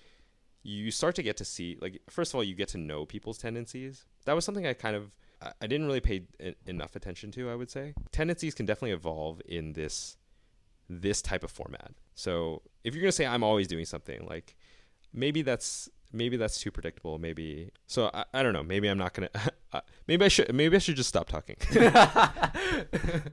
you start to get to see like first of all you get to know people's tendencies. That was something I kind of I didn't really pay enough attention to. I would say tendencies can definitely evolve in this this type of format. So if you're gonna say I'm always doing something, like maybe that's maybe that's too predictable. Maybe so I, I don't know. Maybe I'm not gonna. maybe I should. Maybe I should just stop talking.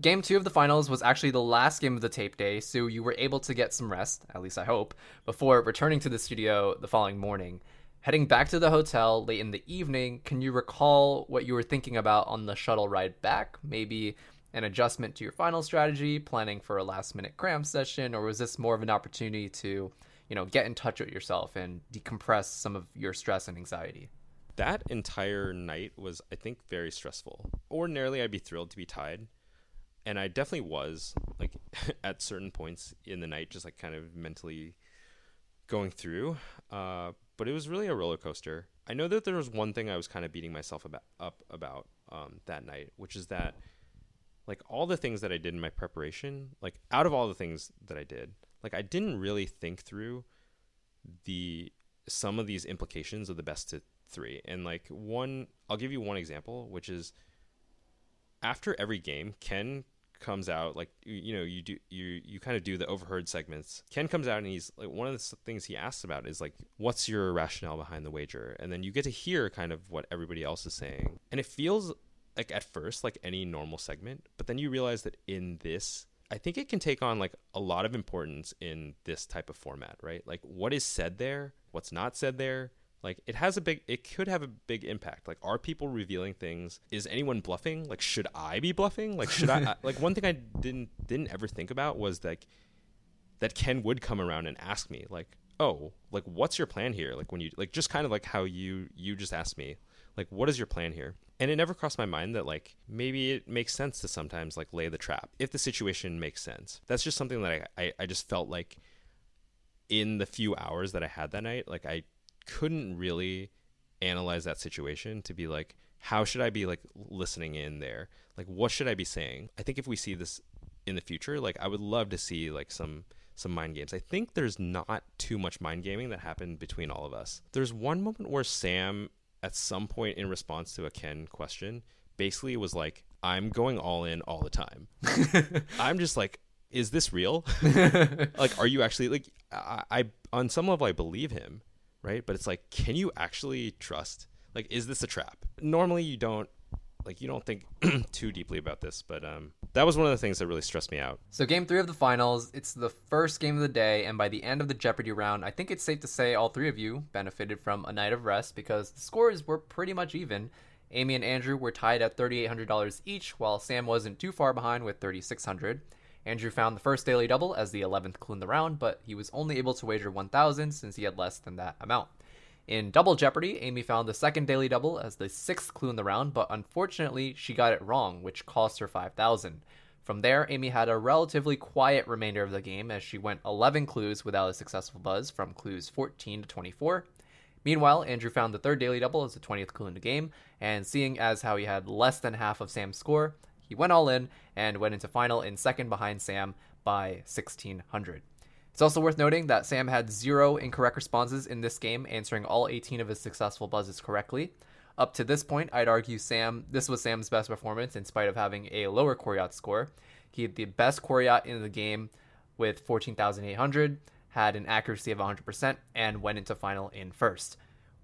game two of the finals was actually the last game of the tape day, so you were able to get some rest. At least I hope before returning to the studio the following morning. Heading back to the hotel late in the evening, can you recall what you were thinking about on the shuttle ride back? Maybe an adjustment to your final strategy, planning for a last minute cram session, or was this more of an opportunity to, you know, get in touch with yourself and decompress some of your stress and anxiety?
That entire night was, I think, very stressful. Ordinarily, I'd be thrilled to be tied. And I definitely was, like, at certain points in the night, just like kind of mentally going through. Uh, but it was really a roller coaster. I know that there was one thing I was kind of beating myself about, up about um, that night, which is that like all the things that I did in my preparation, like out of all the things that I did, like I didn't really think through the some of these implications of the best to three. And like one, I'll give you one example, which is after every game, Ken comes out like you know you do you you kind of do the overheard segments. Ken comes out and he's like one of the things he asks about is like what's your rationale behind the wager? And then you get to hear kind of what everybody else is saying. And it feels like at first like any normal segment but then you realize that in this i think it can take on like a lot of importance in this type of format right? Like what is said there what's not said there like it has a big it could have a big impact. Like are people revealing things? Is anyone bluffing? Like should i be bluffing? Like should i like one thing i didn't didn't ever think about was like that ken would come around and ask me like oh like what's your plan here? Like when you like just kind of like how you you just asked me like what is your plan here? And it never crossed my mind that like maybe it makes sense to sometimes like lay the trap if the situation makes sense. That's just something that i i, I just felt like in the few hours that i had that night like i couldn't really analyze that situation to be like how should i be like listening in there? Like what should i be saying? I think if we see this in the future like i would love to see like some some mind games. I think there's not too much mind gaming that happened between all of us. There's one moment where sam at some point in response to a ken question basically was like i'm going all in all the time. I'm just like is this real? Like are you actually like I, I on some level i believe him right? But it's like, can you actually trust? Like, is this a trap? Normally, you don't like you don't think too deeply about this, but um, that was one of the things that really stressed me out.
So game three of the finals, it's the first game of the day, and by the end of the Jeopardy round, I think it's safe to say all three of you benefited from a night of rest because the scores were pretty much even. Amy and Andrew were tied at $3,800 each, while Sam wasn't too far behind with $3,600. Andrew found the first daily double as the 11th clue in the round, but he was only able to wager 1,000 since he had less than that amount. In Double Jeopardy, Amy found the second daily double as the sixth clue in the round, but unfortunately, she got it wrong, which cost her 5,000. From there, Amy had a relatively quiet remainder of the game as she went 11 clues without a successful buzz from clues 14 to 24. Meanwhile, Andrew found the third daily double as the 20th clue in the game, and seeing as how he had less than half of Sam's score, he went all in and went into final in second behind Sam by 1600. It's also worth noting that Sam had zero incorrect responses in this game, answering all 18 of his successful buzzes correctly. Up to this point, I'd argue Sam this was Sam's best performance in spite of having a lower Coryat score. He had the best Coryat in the game with 14,800, had an accuracy of 100%, and went into final in first.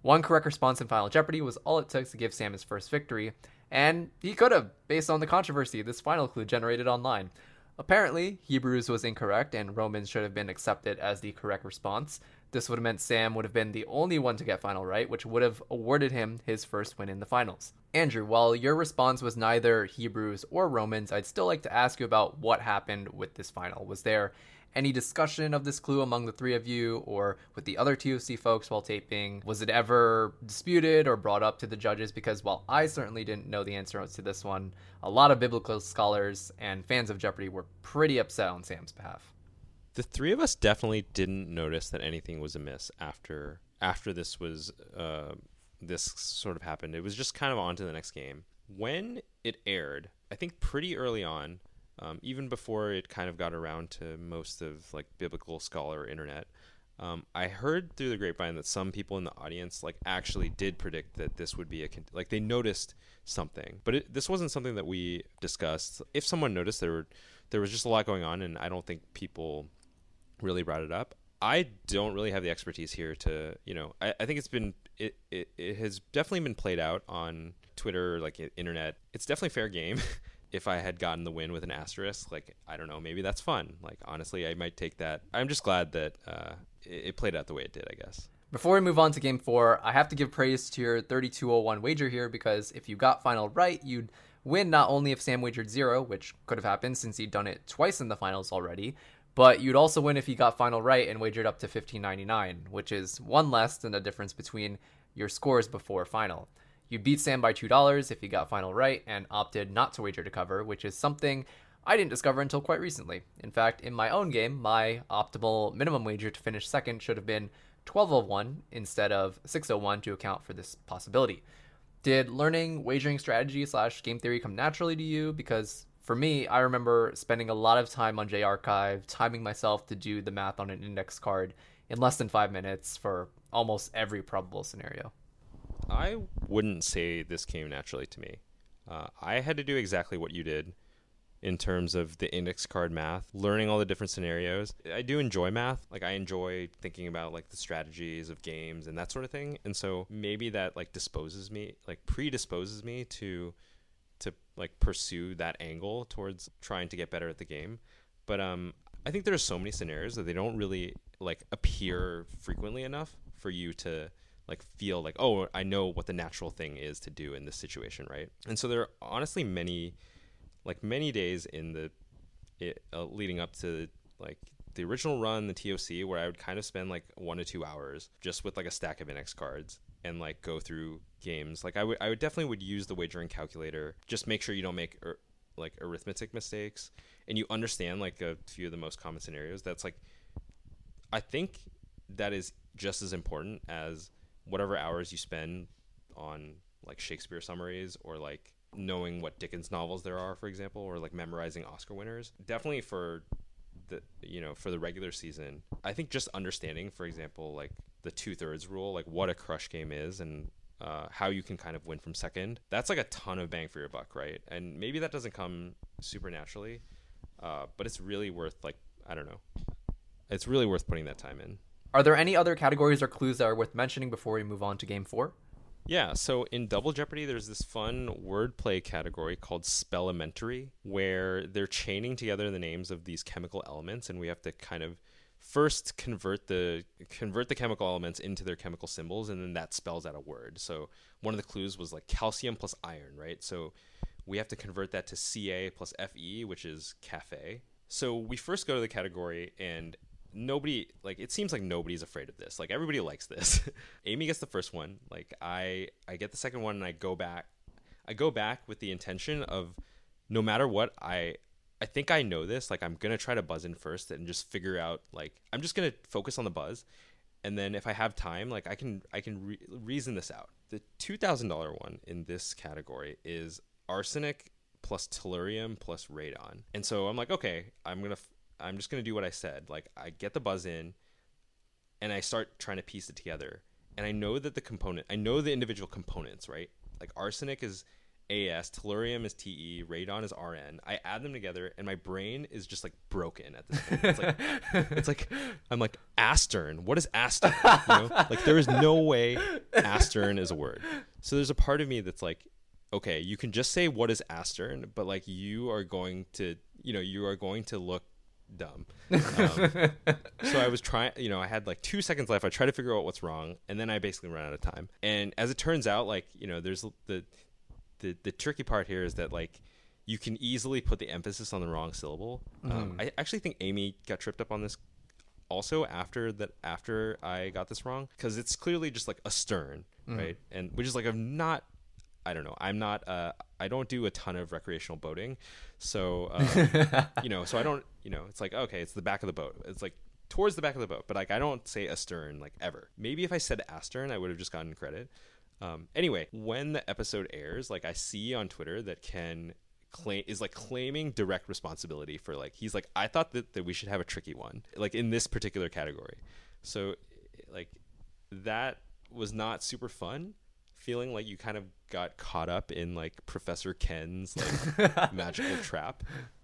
One correct response in Final Jeopardy was all it took to give Sam his first victory, and he could have, based on the controversy this final clue generated online. Apparently, Hebrews was incorrect and Romans should have been accepted as the correct response. This would have meant Sam would have been the only one to get final right, which would have awarded him his first win in the finals. Andrew, while your response was neither Hebrews or Romans, I'd still like to ask you about what happened with this final. Was there any discussion of this clue among the three of you or with the other TOC folks while taping? Was it ever disputed or brought up to the judges? Because while I certainly didn't know the answer to this one, a lot of biblical scholars and fans of Jeopardy were pretty upset on Sam's behalf.
The three of us definitely didn't notice that anything was amiss after after this was uh, this sort of happened. It was just kind of on to the next game. When it aired, I think pretty early on, um, even before it kind of got around to most of like biblical scholar internet. Um, I heard through the grapevine that some people in the audience like actually did predict that this would be a con- like they noticed something, but it, this wasn't something that we discussed. If someone noticed, there were there was just a lot going on, and I don't think people really brought it up. I don't really have the expertise here to you know. I, I think it's been it, it it has definitely been played out on Twitter, like internet. It's definitely fair game. if I had gotten the win with an asterisk, like I don't know, maybe that's fun. Like honestly, I might take that. I'm just glad that uh, it, it played out the way it did. I guess.
Before we move on to game four, I have to give praise to your 3201 wager here because if you got final right, you'd win not only if Sam wagered zero, which could have happened since he'd done it twice in the finals already, but you'd also win if he got final right and wagered up to 1599, which is one less than the difference between your scores before final. You beat Sam by $2 if you got final right and opted not to wager to cover, which is something I didn't discover until quite recently. In fact, in my own game, my optimal minimum wager to finish second should have been 1201 instead of 601 to account for this possibility. Did learning wagering strategy slash game theory come naturally to you? Because for me, I remember spending a lot of time on JArchive, timing myself to do the math on an index card in less than five minutes for almost every probable scenario.
I wouldn't say this came naturally to me. Uh, I had to do exactly what you did in terms of the index card math, learning all the different scenarios. I do enjoy math. Like I enjoy thinking about like the strategies of games and that sort of thing. And so maybe that like disposes me, like predisposes me to to like pursue that angle towards trying to get better at the game. But um I think there's so many scenarios that they don't really like appear frequently enough for you to like feel like oh I know what the natural thing is to do in this situation, right? And so there are honestly many like many days in the it, uh, leading up to like the original run, the TOC, where I would kind of spend like one to two hours just with like a stack of index cards and like go through games. Like I would, I would definitely would use the wagering calculator. Just make sure you don't make er, like arithmetic mistakes and you understand like a few of the most common scenarios. That's like, I think that is just as important as whatever hours you spend on like Shakespeare summaries or like knowing what Dickens novels there are, for example, or like memorizing Oscar winners. Definitely for the you know for the regular season, I think just understanding, for example, like the two thirds rule, like what a crush game is and uh, how you can kind of win from second. That's like a ton of bang for your buck, right? And maybe that doesn't come super naturally, uh, but it's really worth like I don't know, it's really worth putting that time in.
Are there any other categories or clues that are worth mentioning before we move on to game four?
Yeah, so in Double Jeopardy, there's this fun wordplay category called Spellimentary, where they're chaining together the names of these chemical elements, and we have to kind of first convert the convert the chemical elements into their chemical symbols, and then that spells out a word. So one of the clues was like calcium plus iron, right? So we have to convert that to Ca plus Fe, which is cafe. So we first go to the category, and nobody like it seems like nobody's afraid of this. Like everybody likes this. Amy gets the first one. Like i i get the second one and i go back i go back with the intention of no matter what i i think i know this. Like i'm gonna try to buzz in first and just figure out like i'm just gonna focus on the buzz. And then if i have time like i can i can re- reason this out. The $2000 one in this category is arsenic plus tellurium plus radon. And so i'm like okay i'm gonna f- I'm just gonna do what I said. Like I get the buzz in, and I start trying to piece it together. And I know that the component, I know the individual components, right? Like arsenic is AS, tellurium is TE, radon is RN. I add them together, and my brain is just like broken at this point. It's like, it's like I'm like astern. What is astern? You know, like there is no way astern is a word. So there's a part of me that's like, okay, you can just say what is astern, but like you are going to, you know, you are going to look dumb. Um, so I was trying, you know, I had like two seconds left. I tried to figure out what's wrong, and then I basically ran out of time. And as it turns out, like you know, there's the the the tricky part here is that like you can easily put the emphasis on the wrong syllable. Um, mm. Um, I actually think Amy got tripped up on this also after that after I got this wrong because it's clearly just like a stern, mm. right? And which is like I'm not I don't know. I'm not. Uh, I don't do a ton of recreational boating, so um, you know. So I don't. You know, it's like okay, it's the back of the boat. It's like towards the back of the boat, but like I don't say astern like ever. Maybe if I said astern, I would have just gotten credit. Um, anyway, when the episode airs, like I see on Twitter that Ken claim is like claiming direct responsibility for like he's like I thought that, that we should have a tricky one like in this particular category. So like that was not super fun feeling like you kind of got caught up in like Professor Ken's like magical trap.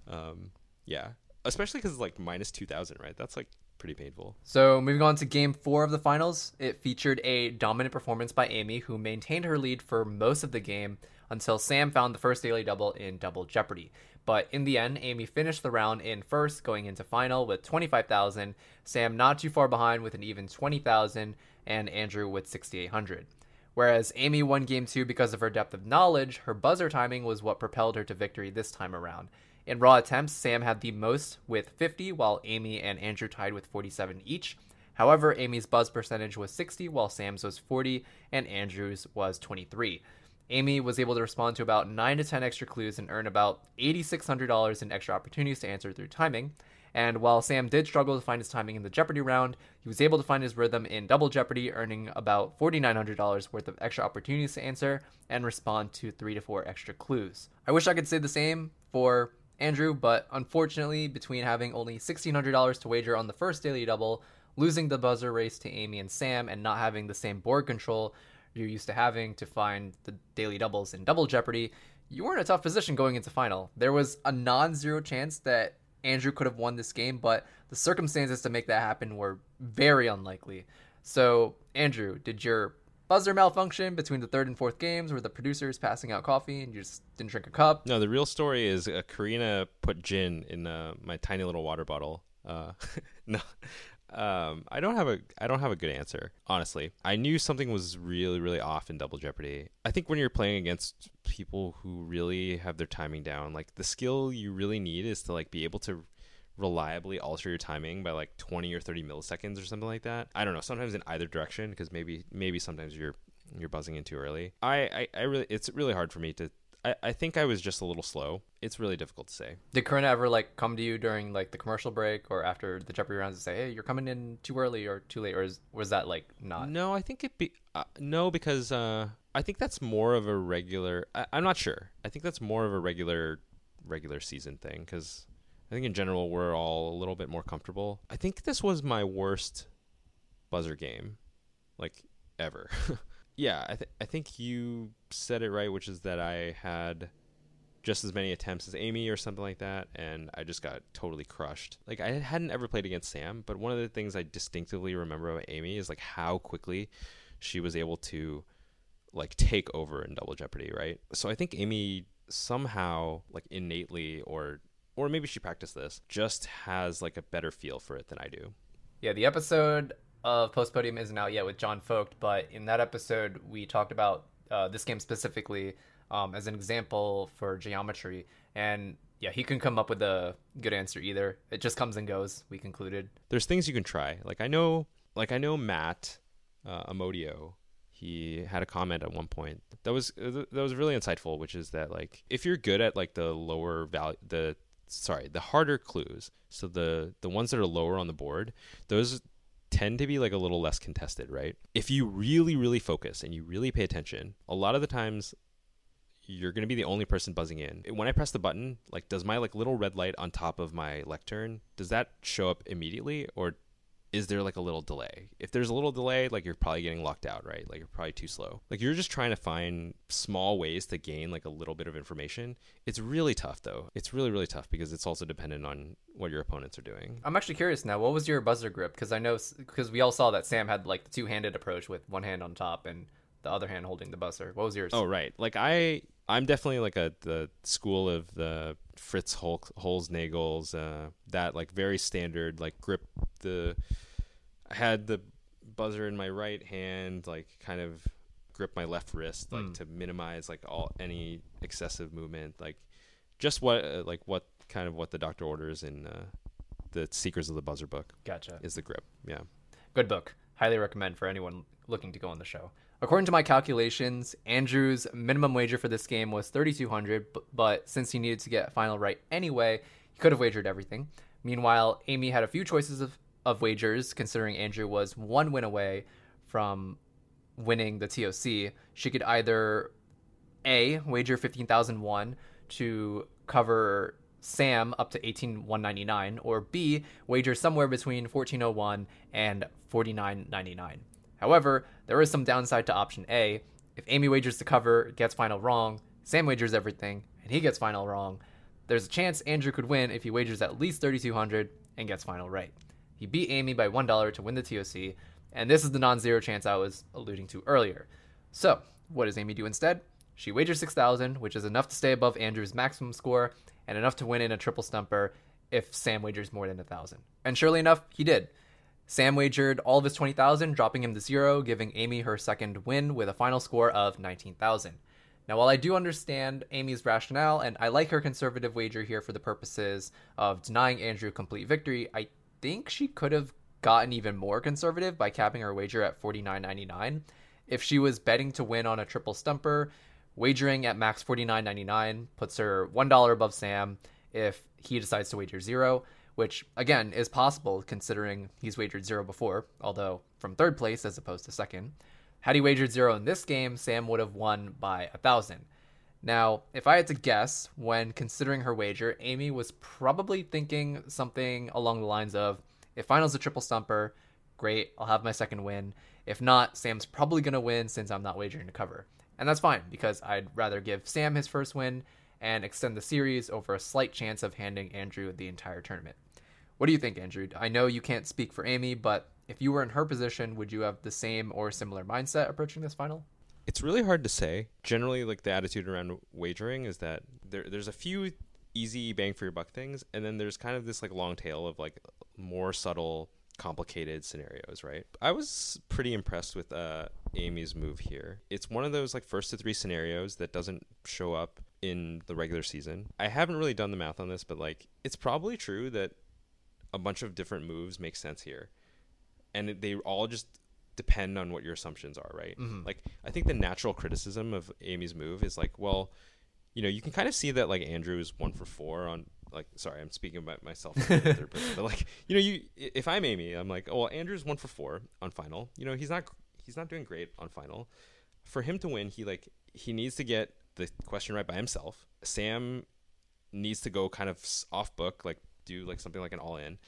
Um, yeah, especially because it's like minus two thousand, right? That's like pretty painful.
So moving on to game four of the finals, it featured a dominant performance by Amy, who maintained her lead for most of the game until Sam found the first daily double in Double Jeopardy. But in the end, Amy finished the round in first, going into final with 25,000. Sam not too far behind with an even 20,000, and Andrew with 6,800. Whereas Amy won game two because of her depth of knowledge, her buzzer timing was what propelled her to victory this time around. In raw attempts, Sam had the most with 50, while Amy and Andrew tied with 47 each. However, Amy's buzz percentage was 60, while Sam's was 40, and Andrew's was 23. Amy was able to respond to about 9 to 10 extra clues and earn about $8,600 in extra opportunities to answer through timing. And while Sam did struggle to find his timing in the Jeopardy round, he was able to find his rhythm in Double Jeopardy, earning about $4,900 worth of extra opportunities to answer and respond to three to four extra clues. I wish I could say the same for Andrew, but unfortunately, between having only $1,600 to wager on the first daily double, losing the buzzer race to Amy and Sam, and not having the same board control you're used to having to find the daily doubles in Double Jeopardy, you were in a tough position going into final. There was a non zero chance that Andrew could have won this game, but the circumstances to make that happen were very unlikely. So, Andrew, did your buzzer malfunction between the third and fourth games? Were the producers passing out coffee and you just didn't drink a cup?
No, the real story is uh, Corina put gin in uh, my tiny little water bottle. Uh, no, um, I don't have a I don't have a good answer. Honestly, I knew something was really really off in Double Jeopardy. I think when you're playing against people who really have their timing down, like the skill you really need is to like be able to reliably alter your timing by like 20 or 30 milliseconds or something like that. I don't know. Sometimes in either direction because maybe maybe sometimes you're you're buzzing in too early. I, I, I really it's really hard for me to I, I think I was just a little slow. It's really difficult to say.
Did Corina ever like come to you during like the commercial break or after the Jeopardy rounds and say, "Hey, you're coming in too early or too late," or is, was that like not?
No, I think it be uh, no because uh, I think that's more of a regular. I, I'm not sure. I think that's more of a regular regular season thing because I think in general we're all a little bit more comfortable. I think this was my worst buzzer game, like ever. yeah, I, th- I think you said it right, which is that I had just as many attempts as Amy or something like that, and I just got totally crushed. Like I hadn't ever played against Sam, but one of the things I distinctively remember about Amy is like how quickly she was able to like take over in Double Jeopardy, right? So I think Amy somehow like innately or or maybe she practiced this just has like a better feel for it than I do.
Yeah, the episode of Post Podium isn't out yet with John Vogt, but in that episode we talked about uh, this game specifically um, as an example for geometry, and yeah, he couldn't come up with a good answer either. It just comes and goes. We concluded.
There's things you can try. Like I know, like I know Matt uh, Amodio. He had a comment at one point that was that was really insightful, which is that like if you're good at like the lower value, the sorry, the harder clues, so the the ones that are lower on the board, those tend to be like a little less contested, right? If you really really focus and you really pay attention, a lot of the times you're going to be the only person buzzing in. When I press the button, like does my like little red light on top of my lectern, does that show up immediately or is there like a little delay? If there's a little delay, like you're probably getting locked out, right? Like you're probably too slow. Like you're just trying to find small ways to gain like a little bit of information. It's really tough though. It's really really tough because it's also dependent on what your opponents are doing.
I'm actually curious now. What was your buzzer grip? Because I know because we all saw that Sam had like the two-handed approach with one hand on top and the other hand holding the buzzer. What was yours?
Oh right, like I I'm definitely like a the school of the Fritz Hol- Holznagel's uh, that like very standard like grip the I had the buzzer in my right hand like kind of grip my left wrist like mm. to minimize like all any excessive movement like just what uh, like what kind of what the doctor orders in uh, the Secrets of the Buzzer book.
Gotcha.
Is the grip. Yeah.
Good book. Highly recommend for anyone looking to go on the show. According to my calculations, Andrew's minimum wager for this game was 3200, but since he needed to get final right anyway, he could have wagered everything. Meanwhile, Amy had a few choices of, of wagers, considering Andrew was one win away from winning the TOC. She could either A, wager 15,001 to cover Sam up to 18199 or B, wager somewhere between 1401 and 4999. However, there is some downside to option A. If Amy wagers to cover, gets final wrong, Sam wagers everything, and he gets final wrong, there's a chance Andrew could win if he wagers at least 3200 and gets final right. He beat Amy by $1 to win the TOC, and this is the non zero chance I was alluding to earlier. So, what does Amy do instead? She wagers 6000 which is enough to stay above Andrew's maximum score and enough to win in a triple stumper if Sam wagers more than 1000 And surely enough, he did. Sam wagered all of his 20,000, dropping him to zero, giving Amy her second win with a final score of 19,000. Now, while I do understand Amy's rationale and I like her conservative wager here for the purposes of denying Andrew complete victory, I think she could have gotten even more conservative by capping her wager at 49.99. If she was betting to win on a triple stumper, wagering at max 49.99 puts her $1 above Sam if he decides to wager zero which again is possible considering he's wagered zero before, although from third place as opposed to second. Had he wagered zero in this game, Sam would have won by a thousand. Now, if I had to guess, when considering her wager, Amy was probably thinking something along the lines of if finals a triple stumper, great, I'll have my second win. If not, Sam's probably going to win since I'm not wagering to cover. And that's fine because I'd rather give Sam his first win and extend the series over a slight chance of handing Andrew the entire tournament. What do you think, Andrew? I know you can't speak for Amy, but if you were in her position, would you have the same or similar mindset approaching this final?
It's really hard to say. Generally, like the attitude around wagering is that there, there's a few easy bang for your buck things, and then there's kind of this like long tail of like more subtle, complicated scenarios. Right? I was pretty impressed with uh, Amy's move here. It's one of those like first to three scenarios that doesn't show up in the regular season. I haven't really done the math on this, but like it's probably true that a bunch of different moves make sense here, and they all just depend on what your assumptions are, right? Mm-hmm. Like I think the natural criticism of Amy's move is like, well, you know, you can kind of see that like Andrew is one for four on like sorry, I'm speaking about myself person, but like you know, you if I'm Amy, I'm like, oh, well, Andrew's one for four on final. You know, he's not he's not doing great on final. For him to win, he like he needs to get the question right by himself. Sam needs to go kind of off book, like do like something like an all in.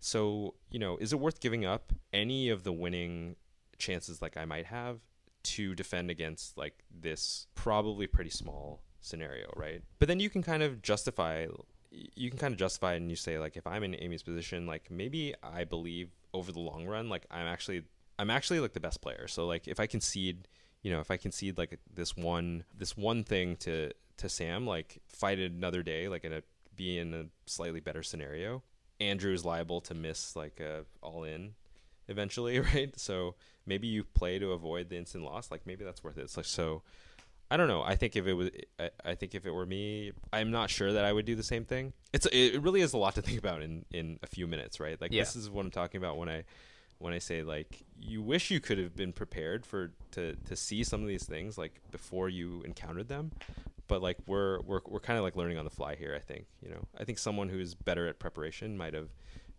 So, you know, is it worth giving up any of the winning chances like I might have to defend against like this probably pretty small scenario, right? But then you can kind of justify you can kind of justify and you say like if I'm in Amy's position, like maybe I believe over the long run like I'm actually I'm actually like the best player. So like if I concede you know, if I concede like this one this one thing to to Sam, like fight it another day, like in a be in a slightly better scenario, Andrew is liable to miss like a all in eventually, right? So maybe you play to avoid the instant loss. Like maybe that's worth it. It's like so. I don't know. I think if it was, I, I think if it were me, I'm not sure that I would do the same thing. It's it really is a lot to think about in in a few minutes, right? Like
Yeah.
this is what I'm talking about when I when I say like you wish you could have been prepared for to to see some of these things like before you encountered them. But like we're we're we're kind of like learning on the fly here. I think you know. I think someone who's better at preparation might have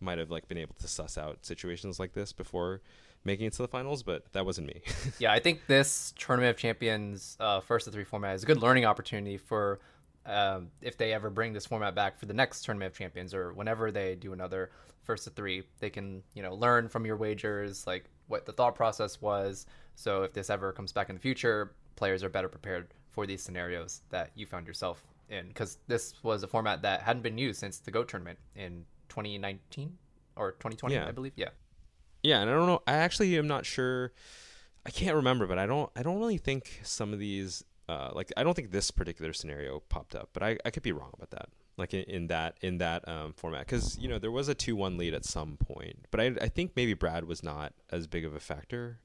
might have like been able to suss out situations like this before making it to the finals, but that wasn't me.
yeah, I think this Tournament of Champions uh, first of three format is a good learning opportunity for um, if they ever bring this format back for the next Tournament of Champions or whenever they do another first of three, they can you know learn from your wagers, like what the thought process was. So if this ever comes back in the future, players are better prepared for these scenarios that you found yourself in because this was a format that hadn't been used since the GOAT tournament in 2019 or 2020,
Yeah.
I believe. Yeah.
Yeah, and I don't know. I actually am not sure. I can't remember, but I don't. I don't really think some of these. Uh, like I don't think this particular scenario popped up, but I, I could be wrong about that. Like in, in that in that um, format, because you know there was a two one lead at some point, but I I think maybe Brad was not as big of a factor.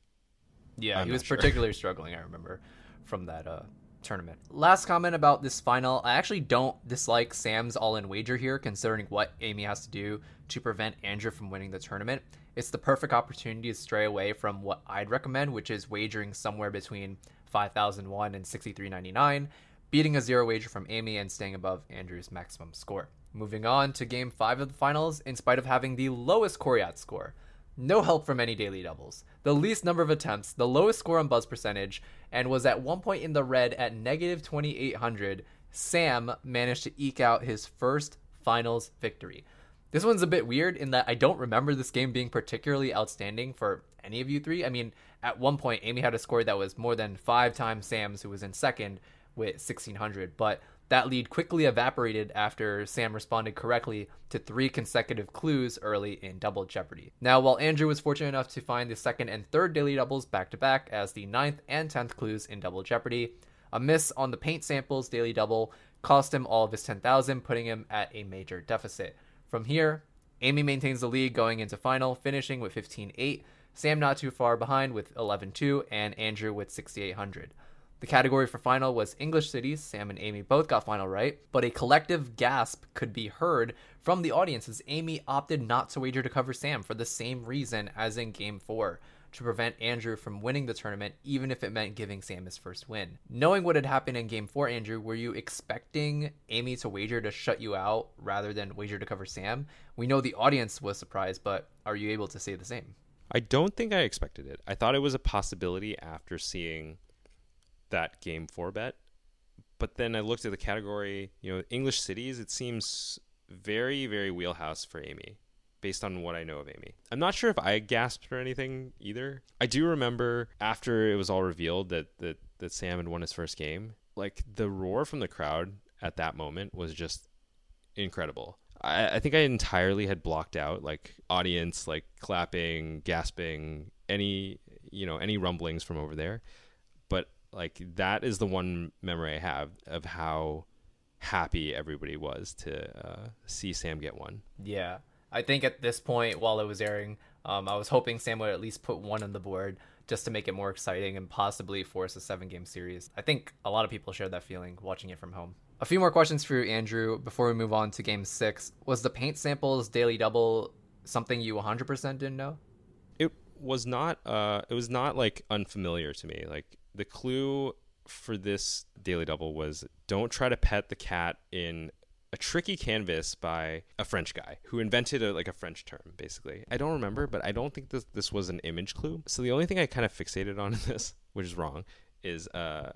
Yeah,
I'm
he was
sure.
particularly struggling. I remember from that uh, tournament. Last comment about this final: I actually don't dislike Sam's all-in wager here, considering what Amy has to do to prevent Andrew from winning the tournament. It's the perfect opportunity to stray away from what I'd recommend, which is wagering somewhere between five thousand one and sixty-three ninety-nine, beating a zero wager from Amy and staying above Andrew's maximum score. Moving on to Game Five of the finals, in spite of having the lowest Coryat score. No help from any daily doubles. The least number of attempts, the lowest score on buzz percentage, and was at one point in the red at negative 2800. Sam managed to eke out his first finals victory. This one's a bit weird in that I don't remember this game being particularly outstanding for any of you three. I mean, at one point, Amy had a score that was more than five times Sam's, who was in second with 1600, but that lead quickly evaporated after Sam responded correctly to three consecutive clues early in Double Jeopardy. Now, while Andrew was fortunate enough to find the second and third daily doubles back to back as the ninth and tenth clues in Double Jeopardy, a miss on the paint samples daily double cost him all of his 10,000, putting him at a major deficit. From here, Amy maintains the lead going into final, finishing with 15-8. Sam not too far behind with 11-2, and Andrew with 6,800. The category for final was English cities. Sam and Amy both got final right, but a collective gasp could be heard from the audience as Amy opted not to wager to cover Sam for the same reason as in game 4 to prevent Andrew from winning the tournament, even if it meant giving Sam his first win. Knowing what had happened in game four, Andrew, were you expecting Amy to wager to shut you out rather than wager to cover Sam? We know the audience was surprised, but are you able to say the same?
I don't think I expected it. I thought it was a possibility after seeing that game four bet. But then I looked at the category, you know, English cities, it seems very, very wheelhouse for Amy, based on what I know of Amy. I'm not sure if I gasped or anything either. I do remember after it was all revealed that, that, that Sam had won his first game, like the roar from the crowd at that moment was just incredible. I, I think I entirely had blocked out like audience, like clapping, gasping, any you know any rumblings from over there. But like that is the one memory I have of how happy everybody was to uh, see Sam get one.
Yeah. I think at this point, while it was airing, um, I was hoping Sam would at least put one on the board just to make it more exciting and possibly force a seven game series. I think a lot of people shared that feeling watching it from home. A few more questions for you, Andrew, before we move on to game six. Was the paint samples daily double something you 100% didn't know?
It was not. Uh, it was not like unfamiliar to me. Like the clue for this daily double was don't try to pet the cat in a tricky canvas by a French guy who invented a, like a French term, basically. I don't remember, but I don't think this this was an image clue. So the only thing I kind of fixated on in this, which is wrong, is uh,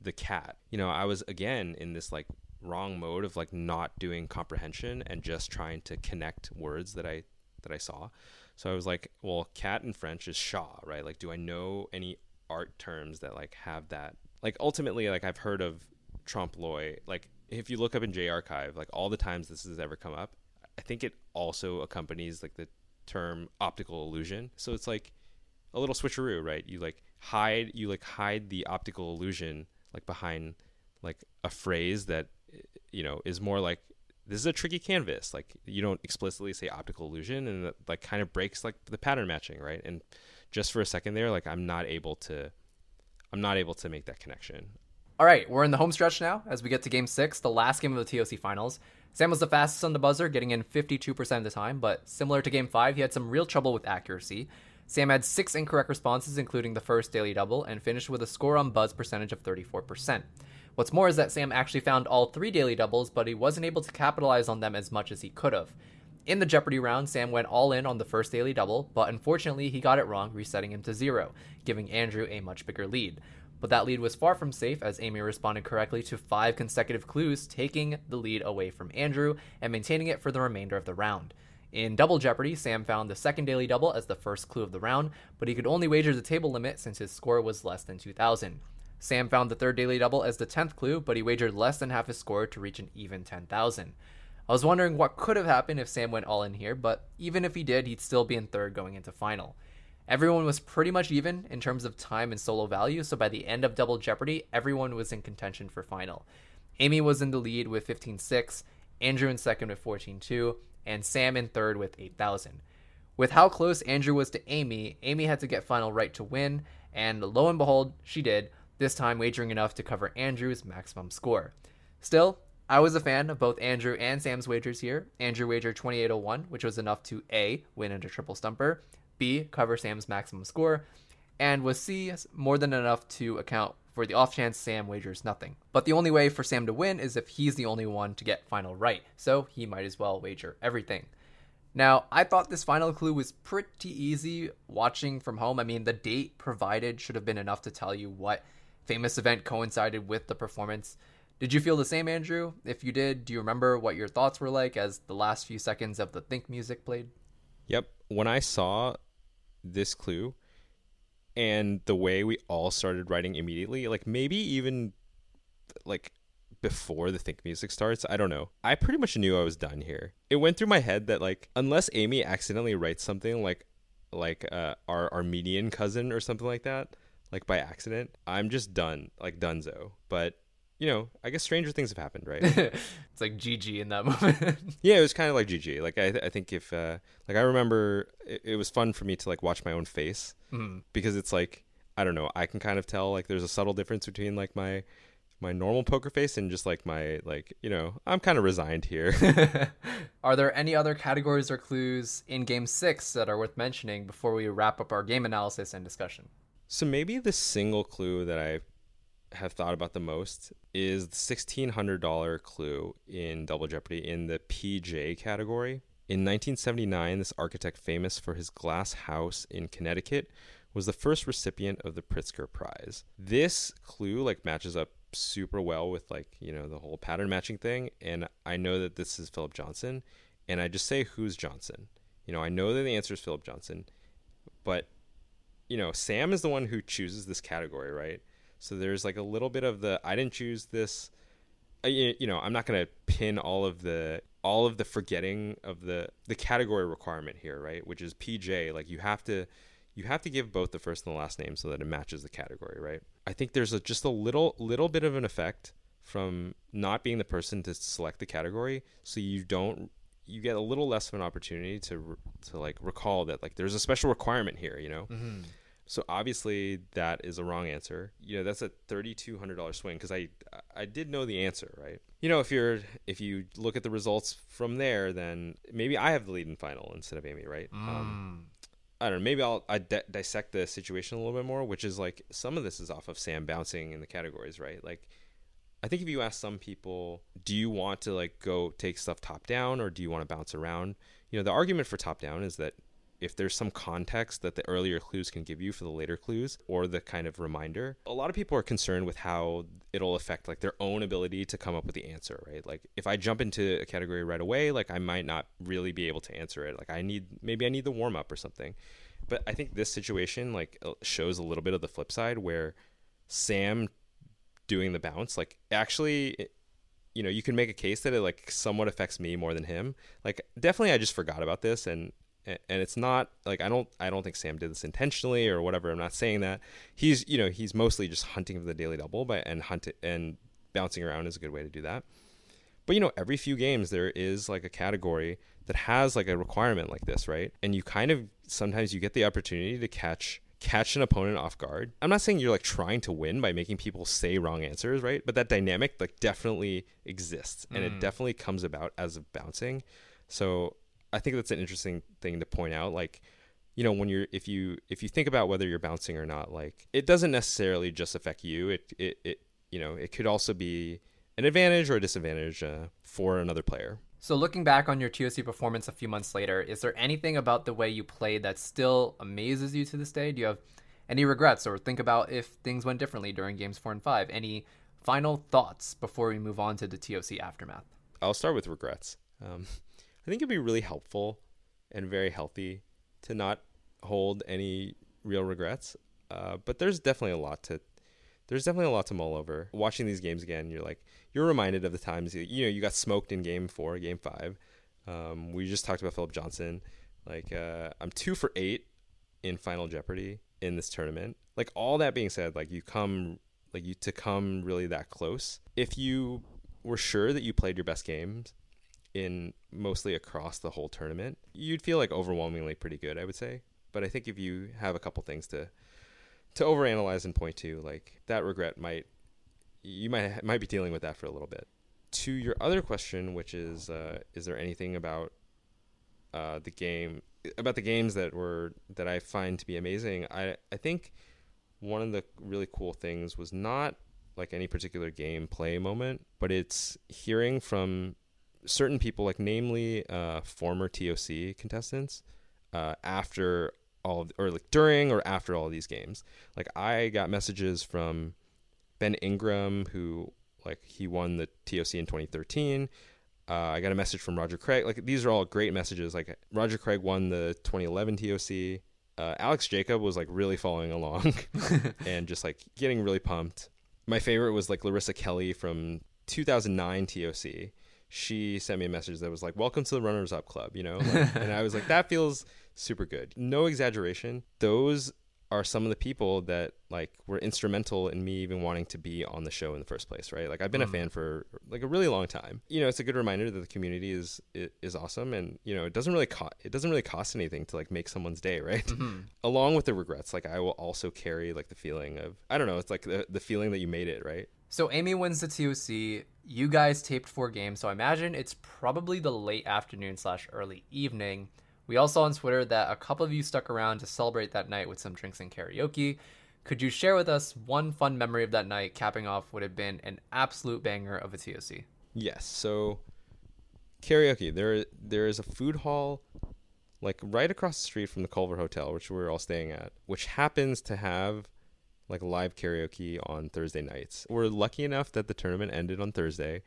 the cat. You know, I was again in this like wrong mode of like not doing comprehension and just trying to connect words that I that I saw. So I was like, well, cat in French is chat, right? Like, do I know any art terms that like have that? Like, ultimately, like I've heard of trompe l'oeil. Like, if you look up in J Archive, like all the times this has ever come up, I think it also accompanies like the term optical illusion. So it's like, a little switcheroo, right? You like hide you like hide the optical illusion like behind like a phrase that you know is more like this is a tricky canvas. Like you don't explicitly say optical illusion, and that like kind of breaks like the pattern matching, right? And just for a second there, like I'm not able to, I'm not able to make that connection.
All right, we're in the home stretch now as we get to game six, the last game of the TOC finals. Sam was the fastest on the buzzer, getting in 52% of the time, but similar to game five, he had some real trouble with accuracy. Sam had six incorrect responses, including the first daily double, and finished with a score on buzz percentage of 34%. What's more is that Sam actually found all three daily doubles, but he wasn't able to capitalize on them as much as he could have. In the Jeopardy round, Sam went all in on the first daily double, but unfortunately he got it wrong, resetting him to zero, giving Andrew a much bigger lead. But that lead was far from safe as Amy responded correctly to five consecutive clues, taking the lead away from Andrew and maintaining it for the remainder of the round. In Double Jeopardy, Sam found the second daily double as the first clue of the round, but he could only wager the table limit since his score was less than 2,000. Sam found the third daily double as the 10th clue, but he wagered less than half his score to reach an even 10,000. I was wondering what could have happened if Sam went all in here, but even if he did, he'd still be in third going into final. Everyone was pretty much even in terms of time and solo value, so by the end of Double Jeopardy, everyone was in contention for final. Amy was in the lead with 15.6, Andrew in second with 14.2, and Sam in third with 8,000. With how close Andrew was to Amy, Amy had to get final right to win, and lo and behold, she did, this time wagering enough to cover Andrew's maximum score. Still, I was a fan of both Andrew and Sam's wagers here. Andrew wagered 2801, which was enough to A, win into triple stumper, B, cover Sam's maximum score, and was C, more than enough to account for the off chance Sam wagers nothing. But the only way for Sam to win is if he's the only one to get final right, so he might as well wager everything. Now, I thought this final clue was pretty easy watching from home. I mean, the date provided should have been enough to tell you what famous event coincided with the performance. Did you feel the same, Andrew? If you did, do you remember what your thoughts were like as the last few seconds of the Think music played?
Yep. When I saw this clue and the way we all started writing immediately, like maybe even like before the think music starts, I don't know. I pretty much knew I was done here. It went through my head that like unless Amy accidentally writes something like like uh, our Armenian cousin or something like that, like by accident, I'm just done, like Dunzo. But you know, I guess stranger things have happened, right?
it's like GG in that moment.
yeah, it was kind of like GG. Like I, I think if, uh, like I remember, it, it, was fun for me to like watch my own face mm-hmm. because it's like I don't know, I can kind of tell like there's a subtle difference between like my my normal poker face and just like my like you know i'm kind of resigned here
are there any other categories or clues in game six that are worth mentioning before we wrap up our game analysis and discussion
so maybe the single clue that I have thought about the most is the $1,600 clue in Double Jeopardy in the PJ category. In 1979, this architect, famous for his glass house in Connecticut, was the first recipient of the Pritzker Prize. This clue like matches up super well with like you know the whole pattern matching thing, and I know that this is Philip Johnson, and I just say who's Johnson. You know, I know that the answer is Philip Johnson, but you know, Sam is the one who chooses this category, right? So there's like a little bit of the I didn't choose this. You know, I'm not going to pin all of the all of the forgetting of the the category requirement here, right? Which is PJ. Like you have to you have to give both the first and the last name so that it matches the category, right? I think there's a, just a little little bit of an effect from not being the person to select the category, so you don't you get a little less of an opportunity to to like recall that like there's a special requirement here, you know. Mm-hmm. So obviously that is a wrong answer. You know that's a thirty two hundred dollar swing because I I did know the answer, right? You know if you're if you look at the results from there, then maybe I have the lead in final instead of Amy, right? Um, mm. Um, I don't know. Maybe I'll I di- dissect the situation a little bit more, which is like some of this is off of Sam bouncing in the categories, right? Like I think if you ask some people, do you want to like go take stuff top down or do you want to bounce around? You know, the argument for top down is that if there's some context that the earlier clues can give you for the later clues or the kind of reminder, a lot of people are concerned with how it'll affect like their own ability to come up with the answer, right? Like if I jump into a category right away, like I might not really be able to answer it. Like I need maybe I need the warm up or something. But I think this situation like uh, shows a little bit of the flip side where Sam doing the bounce like actually you know you can make a case that it like somewhat affects me more than him like definitely i just forgot about this and and it's not like I don't I don't think Sam did this intentionally or whatever. I'm not saying that. He's you know he's mostly just hunting for the daily double, but and hunt and bouncing around is a good way to do that. But you know, every few games there is like a category that has like a requirement like this, right? And you kind of sometimes you get the opportunity to catch catch an opponent off guard. I'm not saying you're like trying to win by making people say wrong answers, right? But that dynamic like definitely exists and mm. it definitely comes about as of bouncing. So I think that's an interesting thing to point out. Like, you know, when you're if you if you think about whether you're bouncing or not, like it doesn't necessarily just affect you. It it, it you know it could also be an advantage or a disadvantage uh, for another player.
So, looking back on your TOC performance a few months later, is there anything about the way you played that still amazes you to this day? Do you have any regrets or think about if things went differently during games four and five? Any final thoughts before we move on to the TOC aftermath?
I'll start with regrets. Um, I think it'd be really helpful and very healthy to not hold any real regrets. Uh, but there's definitely a lot to there's definitely a lot to mull over. Watching these games again, you're like you're reminded of the times you, know you got smoked in game four, game five. Um, we just talked about Philip Johnson. Like uh, I'm two for eight in Final Jeopardy in this tournament. Like all that being said, like you come like you to come really that close. If you were sure that you played your best games in mostly across the whole tournament, you'd feel like overwhelmingly pretty good, I would say. But I think if you have a couple things to to overanalyze and point to, like that regret might you might might be dealing with that for a little bit. To your other question, which is, uh, is there anything about uh, the game about the games that were that I find to be amazing? I I think one of the really cool things was not like any particular gameplay moment, but it's hearing from certain people, like namely uh, former TOC contestants, uh, after all of, or like during or after all of these games. Like I got messages from Ben Ingram, who like he won the TOC in 2013. Uh, I got a message from Roger Craig. Like these are all great messages. Like Roger Craig won the 2011 TOC. Uh, Alex Jacob was like really following along and just like getting really pumped. My favorite was like Larissa Kelly from 2009 TOC she sent me a message that was like, "Welcome to the Runners Up Club," you know, like, and I was like, "That feels super good." No exaggeration. Those are some of the people that like were instrumental in me even wanting to be on the show in the first place, right? Like I've been mm. a fan for like a really long time. You know, it's a good reminder that the community is is awesome, and you know, it doesn't really cost it doesn't really cost anything to like make someone's day, right? Mm-hmm. Along with the regrets, like I will also carry like the feeling of I don't know, it's like the the feeling that you made it, right?
So Amy wins the TOC. You guys taped four games, so I imagine it's probably the late afternoon slash early evening. We also saw on Twitter that a couple of you stuck around to celebrate that night with some drinks and karaoke. Could you share with us one fun memory of that night, capping off what had been an absolute banger of a TOC?
Yes. So karaoke. There, there is a food hall like right across the street from the Culver Hotel, which we are all staying at, which happens to have like live karaoke on Thursday nights. We're lucky enough that the tournament ended on Thursday.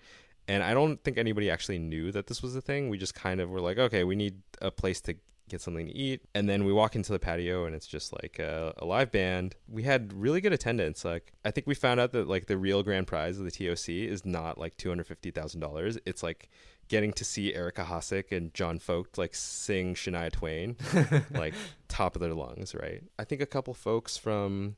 And I don't think anybody actually knew that this was a thing. We just kind of were like, okay, we need a place to get something to eat. And then we walk into the patio and it's just like a, a, live band. We had really good attendance. Like, I think we found out that like the real grand prize of the TOC is not like $250,000. It's like getting to see Eric Ahasic and John Folkt like sing Shania Twain, like top of their lungs, right? I think a couple folks from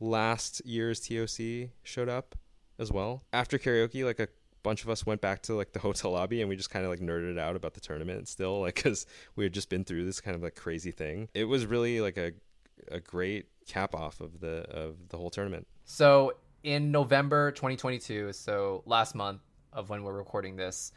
last year's TOC showed up as well. After karaoke, like a bunch of us went back to like the hotel lobby and we just kind of like nerded out about the tournament still, like because we had just been through this kind of like crazy thing. It was really like a a great cap off of the of the whole tournament.
So in November 2022, so last month of when we're recording this.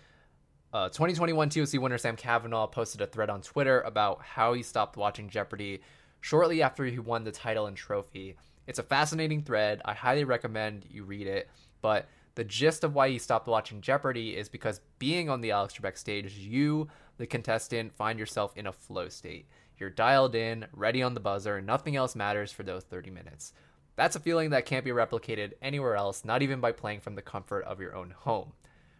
Uh, 2021 TOC winner Sam Kavanagh posted a thread on Twitter about how he stopped watching Jeopardy shortly after he won the title and trophy. It's a fascinating thread. I highly recommend you read it. But the gist of why he stopped watching Jeopardy is because being on the Alex Trebek stage, you, the contestant, find yourself in a flow state. You're dialed in, ready on the buzzer, and nothing else matters for those 30 minutes. That's a feeling that can't be replicated anywhere else, not even by playing from the comfort of your own home.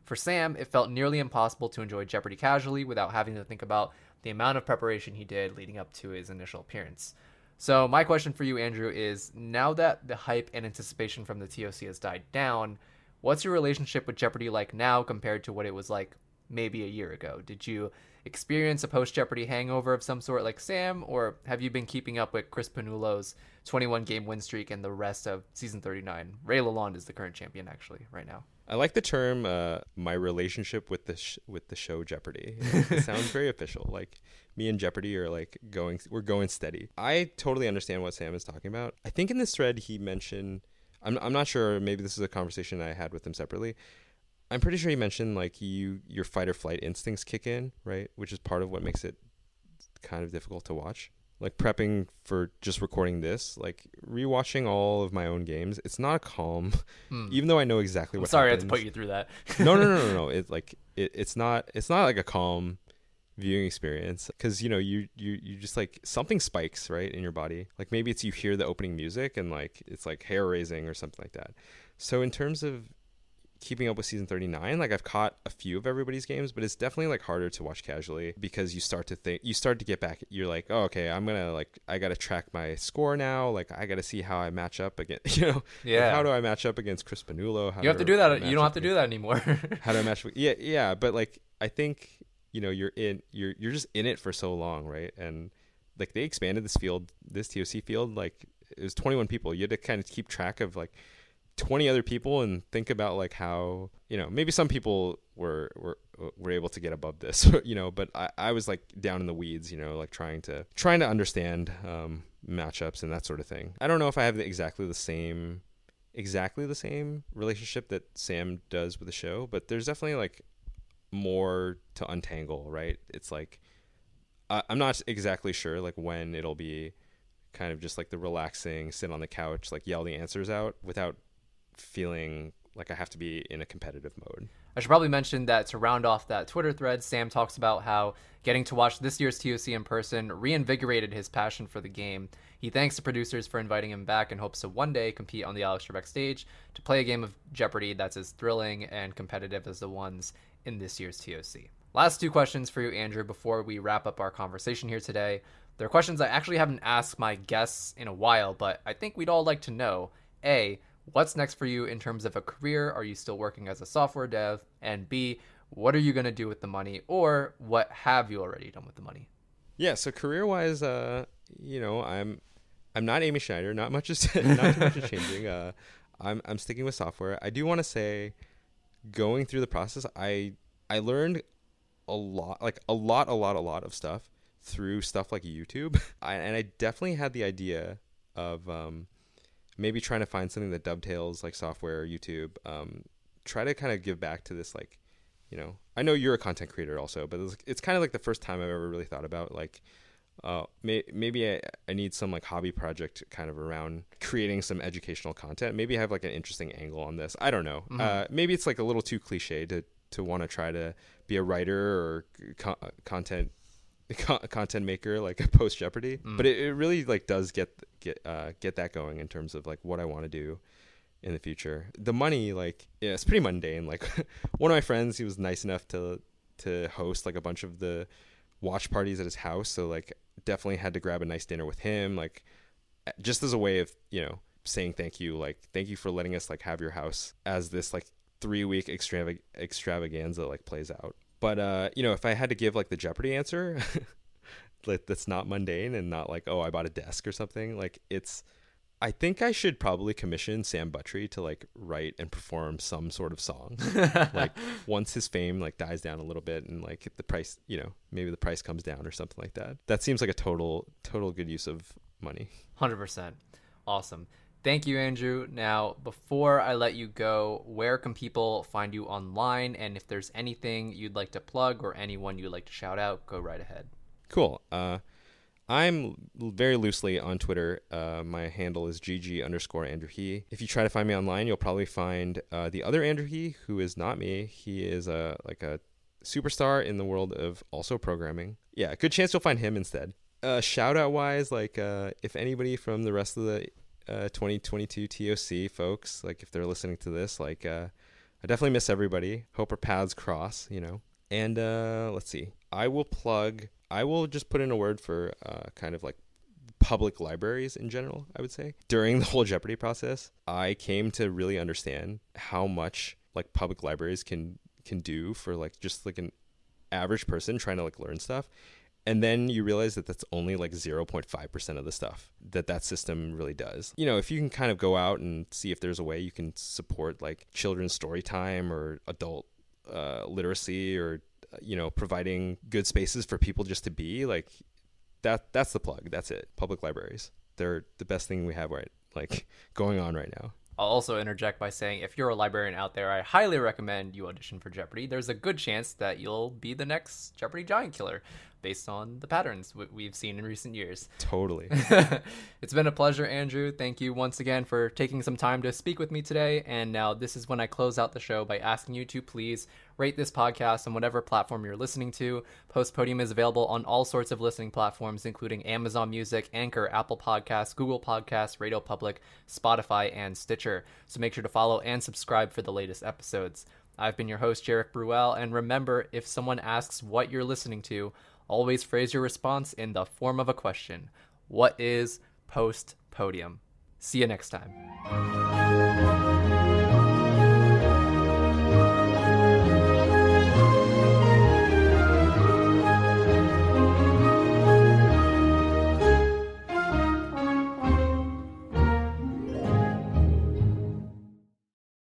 For Sam, it felt nearly impossible to enjoy Jeopardy casually without having to think about the amount of preparation he did leading up to his initial appearance. So my question for you, Andrew, is now that the hype and anticipation from the TOC has died down, what's your relationship with Jeopardy like now compared to what it was like maybe a year ago. Did you experience a post Jeopardy hangover of some sort like Sam, or have you been keeping up with Cris Pannullo's 21 game win streak and the rest of season 39? Ray Lalonde is the current champion, actually, right now.
I like the term uh, "my relationship with the sh- with the show Jeopardy." it sounds very official. Like me and Jeopardy are like going, we're going steady. I totally understand what Sam is talking about. I think in this thread he mentioned, I'm I'm not sure. Maybe this is a conversation I had with him separately. I'm pretty sure he mentioned like you your fight or flight instincts kick in, right? Which is part of what makes it kind of difficult to watch like prepping for just recording this, like rewatching all of my own games, it's not a calm. Hmm. Even though I know exactly
I'm
what.
Sorry,
happens.
I had to put you through that.
no, no, no, no, no. It's like it, it's not. It's not like a calm viewing experience because you know you you you just like something spikes right in your body. Like maybe it's you hear the opening music and like it's like hair raising or something like that. So in terms of keeping up with season 39 like i've caught a few of everybody's games but it's definitely like harder to watch casually because you start to think you start to get back you're like oh okay i'm gonna like i gotta track my score now like i gotta see how i match up against you know?
Yeah.
like, how do i match up against cris pannullo?
How you have to do that you don't have to do that anymore.
How do i match yeah yeah but like i think you know you're in you're you're just in it for so long right? And like they expanded this field this toc field like it was 21 people you had to kind of keep track of like 20 other people and think about like how you know maybe some people were were were able to get above this you know but I, I was like down in the weeds you know like trying to trying to understand um, matchups and that sort of thing. I don't know if i have the, exactly the same exactly the same relationship that sam does with the show but there's definitely like more to untangle right? It's like I, i'm not exactly sure like when it'll be kind of just like the relaxing sit on the couch like yell the answers out without feeling like I have to be in a competitive mode.
I should probably mention that to round off that Twitter thread, Sam talks about how getting to watch this year's TOC in person reinvigorated his passion for the game. He thanks the producers for inviting him back and hopes to one day compete on the Alex Trebek stage to play a game of Jeopardy that's as thrilling and competitive as the ones in this year's TOC. Last two questions for you, Andrew, before we wrap up our conversation here today. They're questions I actually haven't asked my guests in a while, but I think we'd all like to know. A, what's next for you in terms of a career? Are you still working as a software dev? And B, what are you going to do with the money or what have you already done with the money?
Yeah, so career wise, uh, you know, I'm I'm not Amy Schneider. Not much is not too much is changing. Uh, I'm I'm sticking with software. I do want to say, going through the process, I I learned a lot, like a lot, a lot, a lot of stuff through stuff like YouTube. I, and I definitely had the idea of um, maybe trying to find something that dovetails like software, YouTube. Um, try to kind of give back to this like, you know, I know you're a content creator also, but it's, it's kind of like the first time I've ever really thought about like, uh, may, maybe I, I need some like hobby project kind of around creating some educational content. Maybe I have like an interesting angle on this. I don't know. Mm-hmm. Uh, maybe it's like a little too cliche to to want to try to be a writer or co- content content maker like a post Jeopardy, mm. but it, it really like does get get uh, get that going in terms of like what I want to do in the future. The money, like, yeah, it's pretty mundane. Like, one of my friends, he was nice enough to to host like a bunch of the watch parties at his house. So like, definitely had to grab a nice dinner with him, like, just as a way of you know saying thank you. Like, thank you for letting us like have your house as this like three week extravag- extravaganza like plays out. But uh, you know, if I had to give like the Jeopardy answer, like that's not mundane and not like oh I bought a desk or something. Like it's, I think I should probably commission Sam Buttrey to like write and perform some sort of song. like once his fame like dies down a little bit and like the price, you know, maybe the price comes down or something like that. That seems like a total total good use of money.
Hundred percent, awesome. Thank you, Andrew. Now, before I let you go, where can people find you online? And if there's anything you'd like to plug or anyone you'd like to shout out, go right ahead.
Cool. Uh, I'm very loosely on Twitter. Uh, my handle is gg underscore Andrew He. If you try to find me online, you'll probably find uh, the other Andrew He, who is not me. He is a like a superstar in the world of also programming. Yeah, good chance you'll find him instead. Uh, shout out wise, like uh, if anybody from the rest of the uh, 2022 TOC folks. Like if they're listening to this, like uh, I definitely miss everybody. Hope our paths cross, you know. And uh, let's see. I will plug. I will just put in a word for uh, kind of like public libraries in general. I would say during the whole Jeopardy process, I came to really understand how much like public libraries can can do for like just like an average person trying to like learn stuff and then you realize that that's only like 0.5% of the stuff that that system really does. You know if you can kind of go out and see if there's a way you can support like children's story time or adult uh, literacy or you know providing good spaces for people just to be like that that's the plug. That's it. Public libraries. They're the best thing we have right like going on right now.
I'll also interject by saying if you're a librarian out there, I highly recommend you audition for Jeopardy. There's a good chance that you'll be the next Jeopardy giant killer based on the patterns we've seen in recent years.
Totally.
it's been a pleasure, Andrew. Thank you once again for taking some time to speak with me today. And now, this is when I close out the show by asking you to please rate this podcast on whatever platform you're listening to. Post Podium is available on all sorts of listening platforms, including Amazon Music, Anchor, Apple Podcasts, Google Podcasts, Radio Public, Spotify, and Stitcher. So make sure to follow and subscribe for the latest episodes. I've been your host, Jarek Bruel, and remember if someone asks what you're listening to, always phrase your response in the form of a question What is post podium? See you next time.